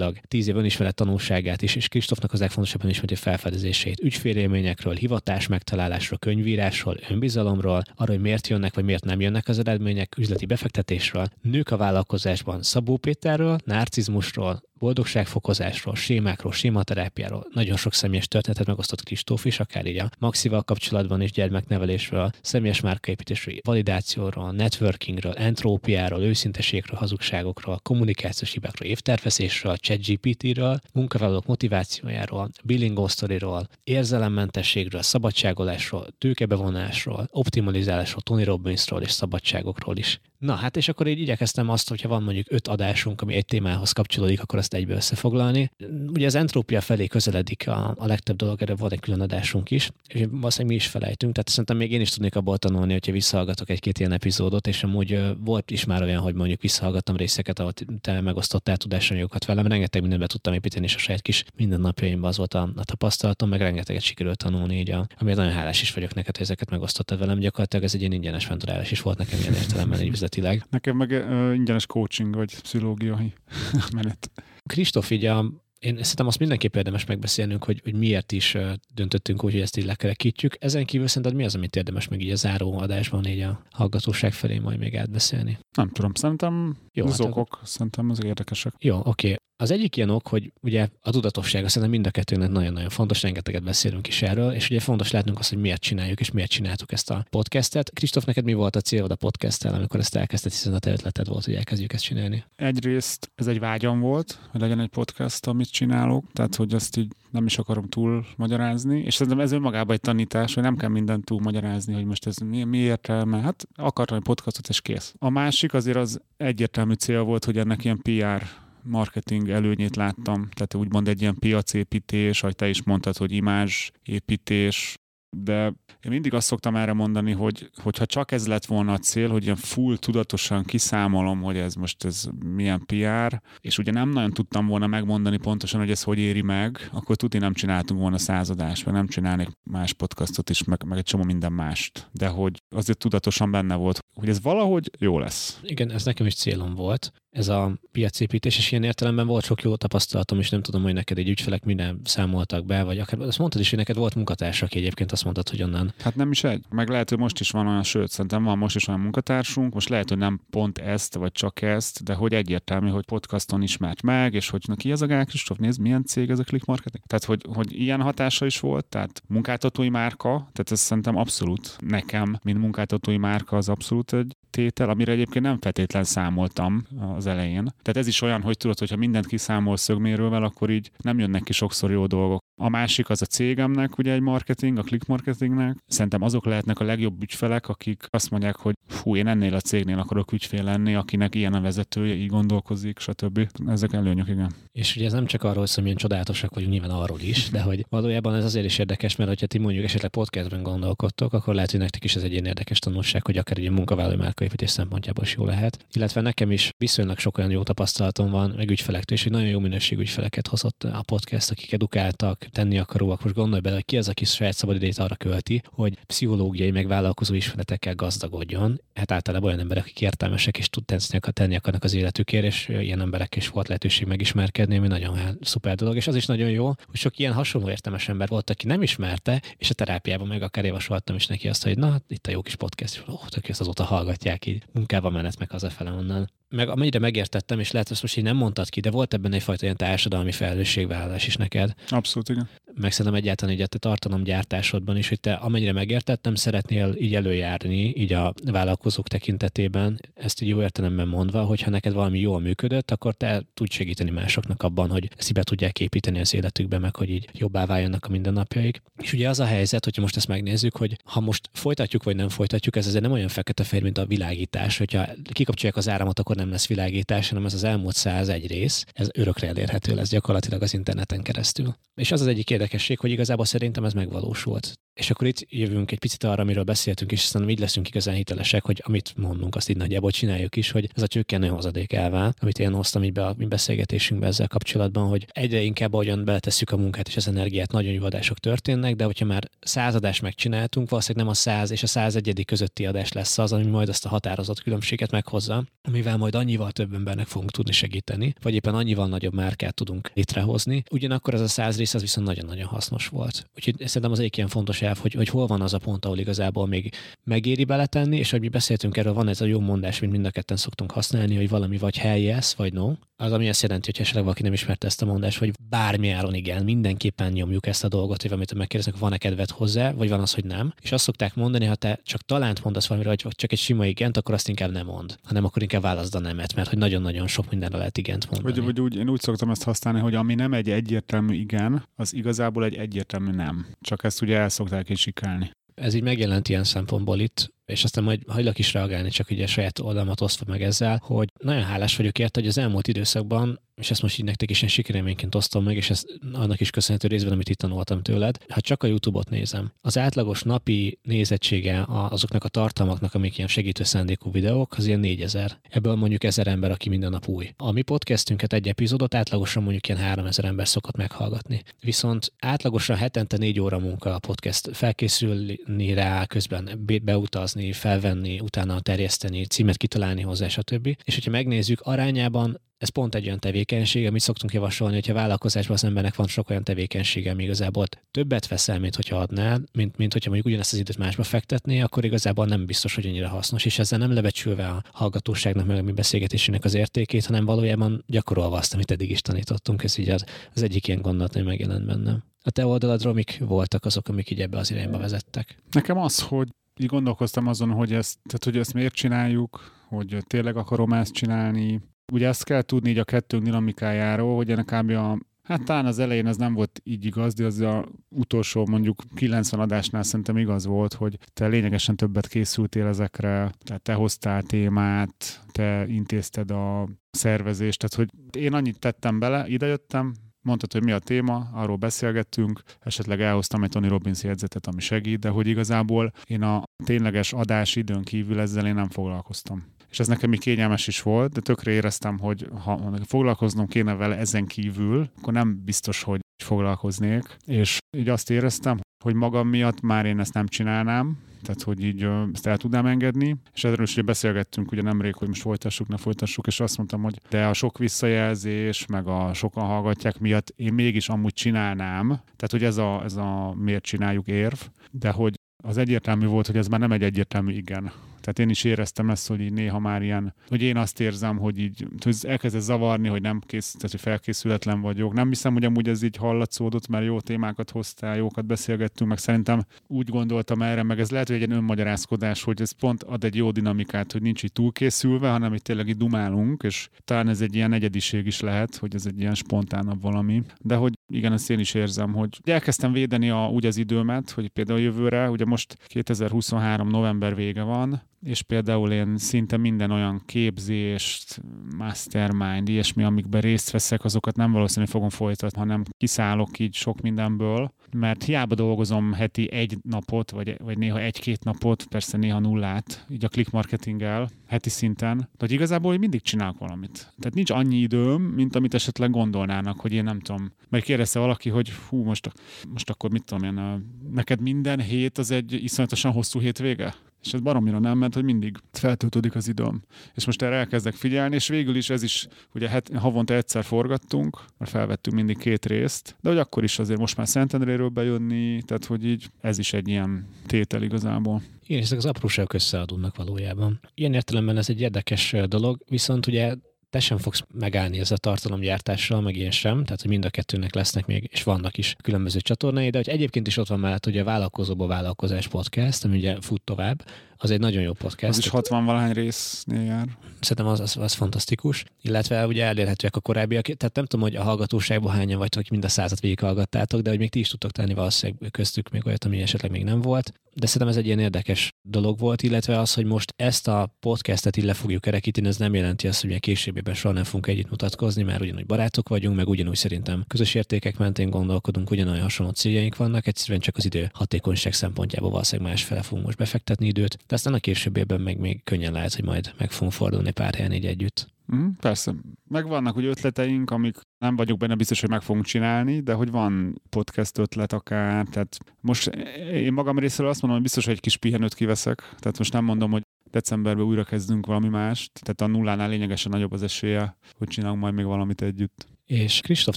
pszichológiailag, tíz év önismeret tanulságát is, és Kristófnak az legfontosabb önismereti felfedezését, ügyfélélményekről, hivatás megtalálásról, könyvírásról, önbizalomról, arról, hogy miért jönnek vagy miért nem jönnek az eredmények, üzleti befektetésről, nők a vállalkozásban, Szabó Péterről, narcizmusról, boldogságfokozásról, sémákról, sématerápiáról, nagyon sok személyes történetet megosztott Kristóf is, akár így a Maxival kapcsolatban is gyermeknevelésről, személyes márkaépítésről, validációról, networkingről, entrópiáról, őszinteségről, hazugságokról, kommunikációs hibákról, évtervezésről, ChatGPT-ről, munkavállalók motivációjáról, billing sztoriról, érzelemmentességről, szabadságolásról, tőkebevonásról, optimalizálásról, Tony Robbinsról és szabadságokról is. Na hát, és akkor így igyekeztem azt, hogyha van mondjuk öt adásunk, ami egy témához kapcsolódik, akkor azt egybe összefoglalni. Ugye az entrópia felé közeledik a, a legtöbb dolog, erre van egy külön adásunk is, és valószínűleg mi is felejtünk, tehát szerintem még én is tudnék abból tanulni, hogyha visszahallgatok egy-két ilyen epizódot, és amúgy volt is már olyan, hogy mondjuk visszahallgattam részeket, ahol te megosztottál tudásanyagokat velem, rengeteg mindenbe tudtam építeni, és a saját kis mindennapjaimban az volt a, a tapasztalatom, meg rengeteget sikerült tanulni, így a, amiért nagyon hálás is vagyok neked, hogy ezeket megosztottad velem. Gyakorlatilag ez egy ilyen ingyenes mentorálás is volt nekem ilyen értelemben, így üzletileg. Nekem meg uh, ingyenes coaching vagy pszichológiai menet. Kristóf így a, én szerintem azt mindenképp érdemes megbeszélnünk, hogy, hogy miért is döntöttünk úgy, hogy ezt így lekerekítjük. Ezen kívül szerinted mi az, amit érdemes meg így a záró adásban így a hallgatóság felé majd még átbeszélni? Nem tudom, szerintem Jó, az hát okok, szerintem az érdekesek. Jó, oké. Az egyik ilyen ok, hogy ugye a tudatosság, szerintem mind a kettőnek nagyon-nagyon fontos, rengeteget beszélünk is erről, és ugye fontos látnunk azt, hogy miért csináljuk, és miért csináltuk ezt a podcastet. Kristóf, neked mi volt a célod a podcasttel, amikor ezt elkezdted, hiszen a te ötleted volt, hogy elkezdjük ezt csinálni? Egyrészt ez egy vágyam volt, hogy legyen egy podcast, amit csinálok, tehát hogy azt így nem is akarom túl magyarázni, és szerintem ez önmagában egy tanítás, hogy nem kell mindent túl magyarázni, hogy most ez mi, mi értelme. Hát akartam egy podcastot, és kész. A másik azért az egyértelmű cél volt, hogy ennek ilyen PR marketing előnyét láttam, tehát úgymond egy ilyen piacépítés, ahogy te is mondtad, hogy imázsépítés, de én mindig azt szoktam erre mondani, hogy hogyha csak ez lett volna a cél, hogy ilyen full tudatosan kiszámolom, hogy ez most ez milyen PR, és ugye nem nagyon tudtam volna megmondani pontosan, hogy ez hogy éri meg, akkor tudni nem csináltunk volna századást, meg nem csinálnék más podcastot is, meg, meg egy csomó minden mást. De hogy azért tudatosan benne volt, hogy ez valahogy jó lesz. Igen, ez nekem is célom volt ez a piacépítés, és ilyen értelemben volt sok jó tapasztalatom, és nem tudom, hogy neked egy ügyfelek minden számoltak be, vagy akár azt mondtad is, hogy neked volt munkatársa, aki egyébként azt mondtad, hogy onnan. Hát nem is egy. Meg lehet, hogy most is van olyan, sőt, szerintem van most is olyan munkatársunk, most lehet, hogy nem pont ezt, vagy csak ezt, de hogy egyértelmű, hogy podcaston ismert meg, és hogy neki ez a Gál Kristóf, nézd, milyen cég ez a click marketing. Tehát, hogy, hogy ilyen hatása is volt, tehát munkáltatói márka, tehát ez szerintem abszolút nekem, mint munkáltatói márka, az abszolút egy tétel, amire egyébként nem feltétlen számoltam az elején. Tehát ez is olyan, hogy tudod, hogyha mindent kiszámol szögmérővel, akkor így nem jönnek ki sokszor jó dolgok. A másik az a cégemnek, ugye egy marketing, a click marketingnek. Szerintem azok lehetnek a legjobb ügyfelek, akik azt mondják, hogy fú, én ennél a cégnél akarok ügyfél lenni, akinek ilyen a vezetője, így gondolkozik, stb. Ezek előnyök, igen. És ugye ez nem csak arról szól, hogy milyen csodálatosak vagyunk, nyilván arról is, de hogy valójában ez azért is érdekes, mert ha ti mondjuk esetleg podcastben gondolkodtok, akkor lehet, hogy nektek is ez egy ilyen érdekes tanulság, hogy akár egy munkavállaló márkaépítés szempontjából is jó lehet. Illetve nekem is viszonylag sok olyan jó tapasztalatom van, meg ügyfelektől is, hogy nagyon jó minőségű ügyfeleket hozott a podcast, akik edukáltak, tenni akaróak. Most gondolj bele, ki az, aki saját szabadidejét arra költi, hogy pszichológiai, meg vállalkozó ismeretekkel gazdagodjon. Hát általában olyan emberek, akik értelmesek és tud tenni akarnak az életükért, és ilyen emberek is volt lehetőség megismerkedni, ami nagyon szuper dolog. És az is nagyon jó, hogy sok ilyen hasonló értelmes ember volt, aki nem ismerte, és a terápiában meg akár javasoltam is neki azt, hogy na, itt a jó kis podcast, és oh, tök ezt azóta hallgatják így munkába menet meg hazafele onnan meg amennyire megértettem, és lehet, hogy most így nem mondtad ki, de volt ebben egyfajta ilyen társadalmi felelősségvállalás is neked. Abszolút, igen. Meg szerintem egyáltalán így a te tartalomgyártásodban is, hogy te amennyire megértettem, szeretnél így előjárni, így a vállalkozók tekintetében, ezt így jó értelemben mondva, hogy ha neked valami jól működött, akkor te tudsz segíteni másoknak abban, hogy ezt tudják építeni az életükbe, meg hogy így jobbá váljanak a mindennapjaik. És ugye az a helyzet, hogyha most ezt megnézzük, hogy ha most folytatjuk vagy nem folytatjuk, ez azért nem olyan fekete-fehér, mint a világítás. Hogyha kikapcsolják az áramot, akkor nem lesz világítás, hanem ez az elmúlt 101 rész, ez örökre elérhető lesz gyakorlatilag az interneten keresztül. És az az egyik érdekesség, hogy igazából szerintem ez megvalósult. És akkor itt jövünk egy picit arra, amiről beszéltünk, és aztán így leszünk igazán hitelesek, hogy amit mondunk, azt így nagyjából csináljuk is, hogy ez a csökkenő hozadék elvá, amit én hoztam így be a mi beszélgetésünkbe ezzel kapcsolatban, hogy egyre inkább ahogyan beletesszük a munkát és az energiát, nagyon jó adások történnek, de hogyha már századást megcsináltunk, valószínűleg nem a száz és a százegyedik közötti adás lesz az, ami majd azt a határozott különbséget meghozza, amivel majd annyival több embernek fogunk tudni segíteni, vagy éppen annyival nagyobb márkát tudunk létrehozni. Ugyanakkor ez a száz rész az viszont nagyon-nagyon hasznos volt. Úgyhogy szerintem az egyik ilyen fontos elv, hogy, hogy hol van az a pont, ahol igazából még megéri beletenni, és hogy mi beszéltünk erről, van ez a jó mondás, mint mind a ketten szoktunk használni, hogy valami vagy hell yes, vagy no. Az, ami azt jelenti, hogy esetleg valaki nem ismerte ezt a mondást, hogy bármi áron igen, mindenképpen nyomjuk ezt a dolgot, hogy amit megkérdeznek, van-e kedved hozzá, vagy van az, hogy nem. És azt szokták mondani, ha te csak talánt mondasz valamire, vagy csak egy sima igent, akkor azt inkább nem mond, hanem akkor inkább válaszd a nemet, mert hogy nagyon-nagyon sok mindenre lehet igent mondani. Vagy, vagy úgy, én úgy szoktam ezt használni, hogy ami nem egy egyértelmű igen, az igazából egy egyértelmű nem. Csak ezt ugye el szokták is sikálni. Ez így megjelent ilyen szempontból itt, és aztán majd hajlak is reagálni, csak ugye a saját oldalamat osztva meg ezzel, hogy nagyon hálás vagyok érte, hogy az elmúlt időszakban és ezt most így nektek is ilyen sikerélményként osztom meg, és ez annak is köszönhető részben, amit itt tanultam tőled. Ha csak a YouTube-ot nézem, az átlagos napi nézettsége azoknak a tartalmaknak, amik ilyen segítő szándékú videók, az ilyen 4000. Ebből mondjuk 1000 ember, aki minden nap új. A mi podcastünket egy epizódot átlagosan mondjuk ilyen 3000 ember szokott meghallgatni. Viszont átlagosan hetente 4 óra munka a podcast felkészülni rá, közben beutazni, felvenni, utána terjeszteni, címet kitalálni hozzá, stb. És hogyha megnézzük, arányában ez pont egy olyan tevékenység, amit szoktunk javasolni, hogyha vállalkozásban az embernek van sok olyan tevékenysége, ami igazából többet veszel, mint hogyha adnál, mint, mint hogyha mondjuk ugyanezt az időt másba fektetné, akkor igazából nem biztos, hogy annyira hasznos, és ezzel nem lebecsülve a hallgatóságnak, meg a mi beszélgetésének az értékét, hanem valójában gyakorolva azt, amit eddig is tanítottunk. Ez így az, az egyik ilyen gondolat, ami megjelent bennem. A te oldaladról mik voltak azok, amik így ebbe az irányba vezettek? Nekem az, hogy így gondolkoztam azon, hogy ezt, tehát, hogy ezt miért csináljuk, hogy tényleg akarom ezt csinálni, Ugye azt kell tudni így a kettőnk dinamikájáról, hogy ennek kb. a Hát talán az elején ez nem volt így igaz, de az a utolsó mondjuk 90 adásnál szerintem igaz volt, hogy te lényegesen többet készültél ezekre, tehát te hoztál témát, te intézted a szervezést, tehát hogy én annyit tettem bele, idejöttem, mondtad, hogy mi a téma, arról beszélgettünk, esetleg elhoztam egy Tony Robbins jegyzetet, ami segít, de hogy igazából én a tényleges adás időn kívül ezzel én nem foglalkoztam. És ez nekem még kényelmes is volt, de tökre éreztem, hogy ha foglalkoznom kéne vele ezen kívül, akkor nem biztos, hogy foglalkoznék, és így azt éreztem, hogy magam miatt már én ezt nem csinálnám, tehát hogy így ezt el tudnám engedni, és erről is beszélgettünk ugye nemrég, hogy most folytassuk, ne folytassuk, és azt mondtam, hogy de a sok visszajelzés, meg a sokan hallgatják miatt én mégis amúgy csinálnám, tehát hogy ez a, ez a miért csináljuk érv, de hogy az egyértelmű volt, hogy ez már nem egy egyértelmű igen. Tehát én is éreztem ezt, hogy így néha már ilyen, hogy én azt érzem, hogy így hogy elkezdett zavarni, hogy nem kész, tehát hogy felkészületlen vagyok. Nem hiszem, hogy amúgy ez így hallatszódott, mert jó témákat hoztál, jókat beszélgettünk, meg szerintem úgy gondoltam erre, meg ez lehet, hogy egy ilyen önmagyarázkodás, hogy ez pont ad egy jó dinamikát, hogy nincs így túlkészülve, hanem itt tényleg így dumálunk, és talán ez egy ilyen egyediség is lehet, hogy ez egy ilyen spontánabb valami. De hogy igen, ezt én is érzem, hogy elkezdtem védeni a, úgy az időmet, hogy például jövőre, ugye most 2023 november vége van, és például én szinte minden olyan képzést, mastermind, ilyesmi, amikben részt veszek, azokat nem valószínűleg fogom folytatni, hanem kiszállok így sok mindenből, mert hiába dolgozom heti egy napot, vagy, vagy néha egy-két napot, persze néha nullát, így a click marketinggel, heti szinten, de hogy igazából hogy mindig csinálok valamit. Tehát nincs annyi időm, mint amit esetleg gondolnának, hogy én nem tudom. Majd kérdezte valaki, hogy hú, most, most akkor mit tudom én, neked minden hét az egy iszonyatosan hosszú hétvége? És ez baromira nem, mert hogy mindig feltöltődik az időm. És most erre elkezdek figyelni, és végül is ez is, ugye het, havonta egyszer forgattunk, mert felvettünk mindig két részt, de hogy akkor is azért most már Szentendréről bejönni, tehát hogy így ez is egy ilyen tétel igazából. Igen, ezek az apróságok összeadódnak valójában. Ilyen értelemben ez egy érdekes dolog, viszont ugye te sem fogsz megállni ez a tartalomgyártással, meg én sem, tehát hogy mind a kettőnek lesznek még, és vannak is különböző csatornái, de hogy egyébként is ott van mellett ugye a Vállalkozóba Vállalkozás Podcast, ami ugye fut tovább, az egy nagyon jó podcast. Az is 60 valahány résznél jár. Szerintem az, az, az fantasztikus. Illetve ugye elérhetőek a korábbiak, tehát nem tudom, hogy a hallgatóságban hányan vagytok, mind a százat végighallgattátok, de hogy még ti is tudtok tenni valószínűleg köztük még olyat, ami esetleg még nem volt. De szerintem ez egy ilyen érdekes dolog volt, illetve az, hogy most ezt a podcastet így le fogjuk kerekíteni, ez nem jelenti azt, hogy későbbében soha nem fogunk együtt mutatkozni, mert ugyanúgy barátok vagyunk, meg ugyanúgy szerintem közös értékek mentén gondolkodunk, ugyanolyan hasonló céljaink vannak, egyszerűen csak az idő hatékonyság szempontjából valószínűleg másfele fogunk most befektetni időt, de aztán a későbbiben meg még könnyen lehet, hogy majd meg fogunk fordulni pár helyen így együtt. Mm, persze. Meg vannak úgy ötleteink, amik nem vagyok benne biztos, hogy meg fogunk csinálni, de hogy van podcast ötlet akár. Tehát most én magam részéről azt mondom, hogy biztos, hogy egy kis pihenőt kiveszek. Tehát most nem mondom, hogy decemberben újra kezdünk valami mást. Tehát a nullánál lényegesen nagyobb az esélye, hogy csinálunk majd még valamit együtt. És Kristóf,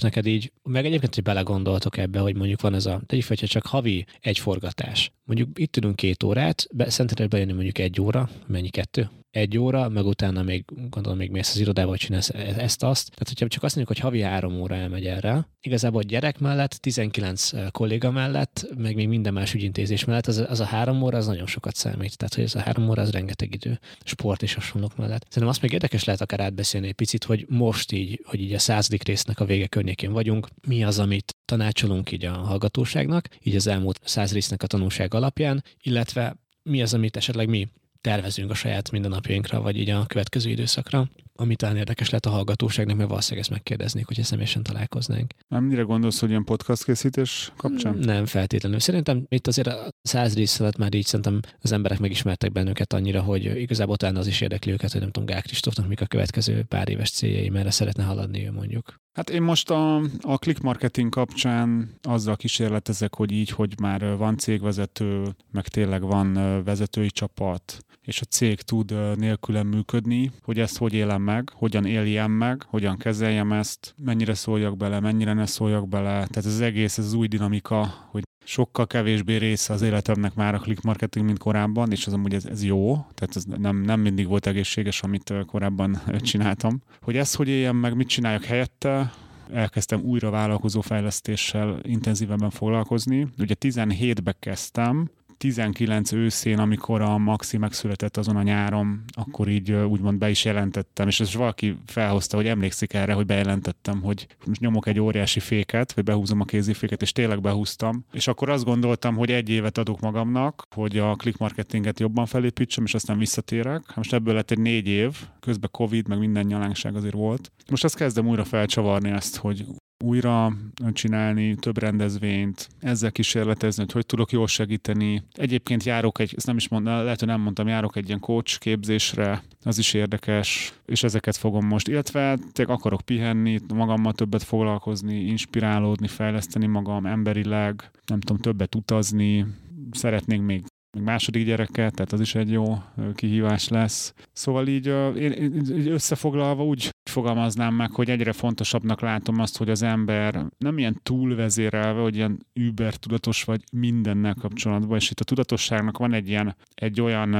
neked így, meg egyébként, hogy belegondoltok ebbe, hogy mondjuk van ez a, tegyük fel, csak havi egy forgatás. Mondjuk itt tudunk két órát, be, szerinted bejönni mondjuk egy óra, mennyi kettő? Egy óra, meg utána még gondolom még mész az irodába, csinálsz e- ezt-azt. Tehát, hogyha csak azt mondjuk, hogy havi három óra elmegy erre, igazából gyerek mellett, 19 kolléga mellett, meg még minden más ügyintézés mellett, az, az a három óra az nagyon sokat számít. Tehát, hogy ez a három óra az rengeteg idő, sport és hasonlók mellett. Szerintem azt még érdekes lehet akár átbeszélni egy picit, hogy most így, hogy így a századik résznek a vége környékén vagyunk, mi az, amit tanácsolunk így a hallgatóságnak, így az elmúlt száz résznek a tanulság alapján, illetve mi az, amit esetleg mi tervezünk a saját mindennapjainkra, vagy így a következő időszakra, ami talán érdekes lehet a hallgatóságnak, mert valószínűleg ezt megkérdeznék, hogyha személyesen találkoznánk. Nem mire gondolsz, hogy ilyen podcast készítés kapcsán? Nem feltétlenül. Szerintem itt azért a száz rész alatt már így szerintem az emberek megismertek bennünket annyira, hogy igazából talán az is érdekli őket, hogy nem tudom, Gál Kristófnak mik a következő pár éves céljai, merre szeretne haladni ő mondjuk. Hát én most a, a click marketing kapcsán azzal kísérletezek, hogy így, hogy már van cégvezető, meg tényleg van vezetői csapat, és a cég tud nélkülem működni, hogy ezt hogy élem meg, hogyan éljem meg, hogyan kezeljem ezt, mennyire szóljak bele, mennyire ne szóljak bele. Tehát az egész, ez az új dinamika, hogy sokkal kevésbé része az életemnek már a click marketing, mint korábban, és az amúgy ez, ez jó, tehát ez nem, nem mindig volt egészséges, amit korábban csináltam. Hogy ezt hogy éljem meg, mit csináljak helyette, elkezdtem újra vállalkozó fejlesztéssel intenzívebben foglalkozni. Ugye 17-be kezdtem, 19 őszén, amikor a Maxi megszületett azon a nyáron, akkor így úgymond be is jelentettem, és ez valaki felhozta, hogy emlékszik erre, hogy bejelentettem, hogy most nyomok egy óriási féket, vagy behúzom a kéziféket, és tényleg behúztam. És akkor azt gondoltam, hogy egy évet adok magamnak, hogy a click marketinget jobban felépítsem, és aztán visszatérek. Most ebből lett egy négy év, közben Covid, meg minden nyalánkság azért volt. Most azt kezdem újra felcsavarni ezt, hogy újra csinálni, több rendezvényt, ezzel kísérletezni, hogy hogy tudok jól segíteni. Egyébként járok egy, ezt nem is mondom, lehet, hogy nem mondtam, járok egy ilyen coach képzésre, az is érdekes, és ezeket fogom most, illetve tényleg akarok pihenni, magammal többet foglalkozni, inspirálódni, fejleszteni magam emberileg, nem tudom, többet utazni, szeretnénk még még második gyereket, tehát az is egy jó kihívás lesz. Szóval így, én, így összefoglalva úgy fogalmaznám meg, hogy egyre fontosabbnak látom azt, hogy az ember nem ilyen túlvezérelve, hogy ilyen über tudatos vagy mindennel kapcsolatban, és itt a tudatosságnak van egy ilyen, egy olyan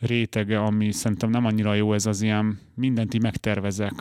rétege, ami szerintem nem annyira jó, ez az ilyen mindent így megtervezek,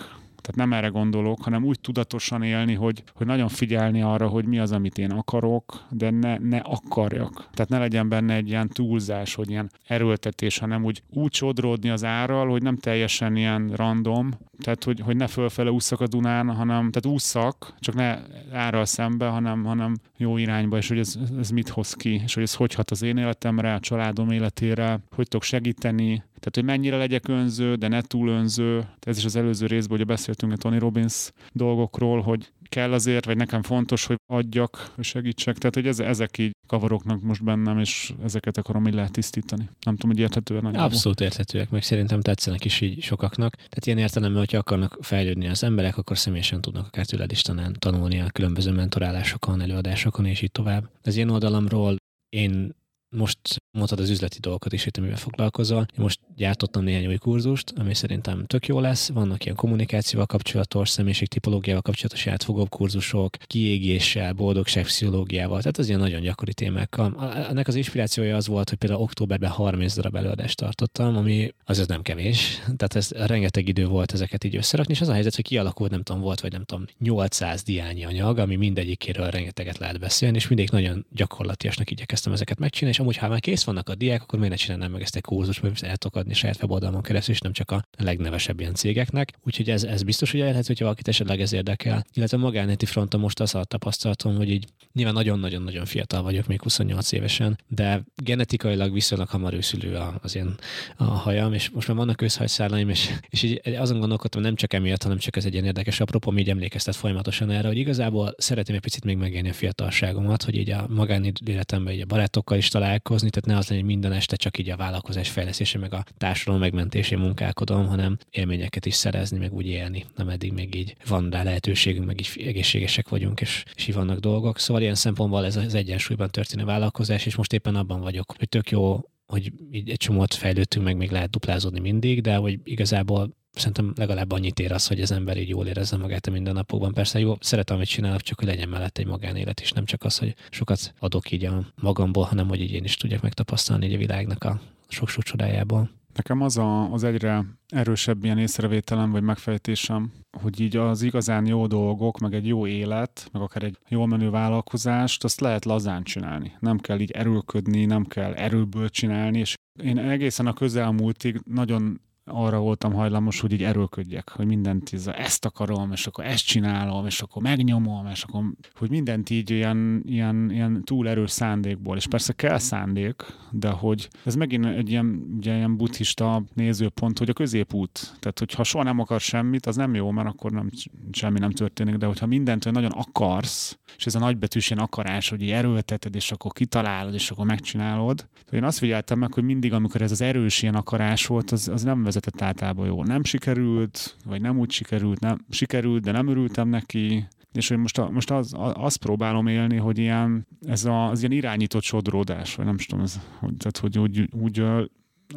tehát nem erre gondolok, hanem úgy tudatosan élni, hogy, hogy nagyon figyelni arra, hogy mi az, amit én akarok, de ne, ne akarjak. Tehát ne legyen benne egy ilyen túlzás, hogy ilyen erőltetés, hanem úgy, úgy csodródni az árral, hogy nem teljesen ilyen random, tehát hogy, hogy ne fölfele ússzak a Dunán, hanem, tehát ússzak, csak ne árral szembe, hanem, hanem jó irányba, és hogy ez, ez mit hoz ki, és hogy ez hogy hat az én életemre, a családom életére, hogy tudok segíteni, tehát, hogy mennyire legyek önző, de ne túl önző. Ez is az előző részben, ugye beszéltünk a Tony Robbins dolgokról, hogy kell azért, vagy nekem fontos, hogy adjak, hogy segítsek. Tehát, hogy ez, ezek így kavaroknak most bennem, és ezeket akarom így tisztítani. Nem tudom, hogy érthetően nagyjából. Abszolút érthetőek, meg szerintem tetszenek is így sokaknak. Tehát ilyen értelemben, hogyha akarnak fejlődni az emberek, akkor személyesen tudnak akár tőled is tanulni a különböző mentorálásokon, előadásokon, és így tovább. Az én oldalamról én most mondtad az üzleti dolgokat is, itt amivel foglalkozol. Én most gyártottam néhány új kurzust, ami szerintem tök jó lesz. Vannak ilyen kommunikációval kapcsolatos, személyiségtipológiával kapcsolatos átfogóbb kurzusok, kiégéssel, boldogság pszichológiával, tehát az ilyen nagyon gyakori témákkal. Ennek az inspirációja az volt, hogy például októberben 30 darab előadást tartottam, ami az nem kevés. Tehát ez rengeteg idő volt ezeket így összerakni, és az a helyzet, hogy kialakult, nem tudom, volt, vagy nem tudom, 800 diányi anyag, ami mindegyikéről rengeteget lehet beszélni, és mindig nagyon gyakorlatiasnak igyekeztem ezeket megcsinálni, és amúgy, ha már kész vannak a diák, akkor miért ne csinálnám meg ezt egy kurzus, vagy el tudok adni saját weboldalon keresztül, és nem csak a legnevesebb ilyen cégeknek. Úgyhogy ez, ez biztos, hogy elérhető, hogyha valakit esetleg ez érdekel. Illetve magáneti fronton most az a tapasztalatom, hogy így nyilván nagyon-nagyon-nagyon fiatal vagyok, még 28 évesen, de genetikailag viszonylag hamar őszülő az én a hajam, és most már vannak közhajszálaim, és, és így azon gondolkodtam, nem csak emiatt, hanem csak ez egy ilyen érdekes apropó, így emlékeztet folyamatosan erre, hogy igazából szeretném egy picit még megélni a fiatalságomat, hogy így a magánéletemben így a barátokkal is találkozni, tehát ne az legyen, hogy minden este csak így a vállalkozás fejlesztése, meg a társadalom megmentésé munkálkodom, hanem élményeket is szerezni, meg úgy élni, nem eddig még így van rá lehetőségünk, meg így egészségesek vagyunk, és, és így vannak dolgok. Szóval ilyen szempontból ez az egyensúlyban történő vállalkozás, és most éppen abban vagyok, hogy tök jó hogy így egy csomót fejlődtünk, meg még lehet duplázódni mindig, de hogy igazából szerintem legalább annyit ér az, hogy az ember így jól érezze magát a mindennapokban. Persze jó, szeretem, hogy csinálok, csak hogy legyen mellett egy magánélet, és nem csak az, hogy sokat adok így a magamból, hanem hogy így én is tudjak megtapasztalni így a világnak a sok-sok csodájából. Nekem az a, az egyre erősebb ilyen észrevételem vagy megfejtésem, hogy így az igazán jó dolgok, meg egy jó élet, meg akár egy jól menő vállalkozást, azt lehet lazán csinálni. Nem kell így erőlködni, nem kell erőből csinálni, és én egészen a közelmúltig nagyon arra voltam hajlamos, hogy így erőlködjek, hogy mindent így, ezt akarom, és akkor ezt csinálom, és akkor megnyomom, és akkor, hogy mindent így ilyen, ilyen, ilyen túl erős szándékból, és persze kell szándék, de hogy ez megint egy ilyen, ugye, ilyen buddhista nézőpont, hogy a középút, tehát hogyha soha nem akar semmit, az nem jó, mert akkor nem, semmi nem történik, de hogyha mindent nagyon akarsz, és ez a nagybetűs ilyen akarás, hogy így erőlteted, és akkor kitalálod, és akkor megcsinálod. Én azt figyeltem meg, hogy mindig, amikor ez az erős ilyen akarás volt, az, az nem vezetett általában jó. Nem sikerült, vagy nem úgy sikerült, nem sikerült, de nem örültem neki, és hogy most, most az, azt próbálom élni, hogy ilyen, ez a, az ilyen irányított sodródás, vagy nem tudom, ez, hogy, tehát, hogy úgy, úgy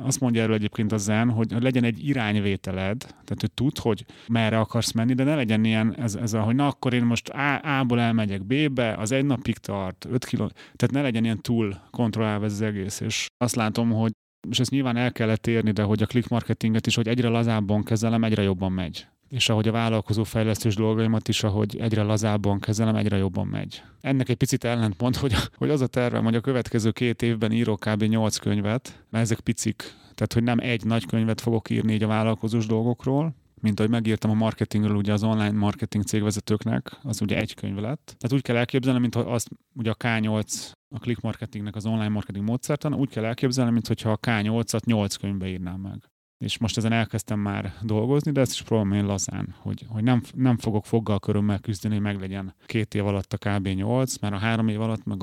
azt mondja erről egyébként a zen, hogy legyen egy irányvételed, tehát hogy tud, hogy merre akarsz menni, de ne legyen ilyen ez, ez a, hogy na akkor én most A, A-ból elmegyek B-be, az egy napig tart, 5 kiló, tehát ne legyen ilyen túl kontrollálva ez az egész, és azt látom, hogy és ezt nyilván el kellett érni, de hogy a click marketinget is, hogy egyre lazábban kezelem, egyre jobban megy. És ahogy a vállalkozó fejlesztés dolgaimat is, ahogy egyre lazábban kezelem, egyre jobban megy. Ennek egy picit ellentmond, hogy, hogy az a tervem, hogy a következő két évben írok kb. 8 könyvet, mert ezek picik, tehát hogy nem egy nagy könyvet fogok írni így a vállalkozós dolgokról, mint ahogy megírtam a marketingről ugye az online marketing cégvezetőknek, az ugye egy könyv lett. Tehát úgy kell elképzelni, mint hogy azt ugye a K8 a click marketingnek az online marketing módszertan, úgy kell elképzelni, mint hogyha a K8-at 8 könyvbe írnám meg és most ezen elkezdtem már dolgozni, de ezt is próbálom én lazán, hogy, hogy nem, nem fogok foggal körömmel küzdeni, hogy meglegyen két év alatt a kb. 8, mert a három év alatt meg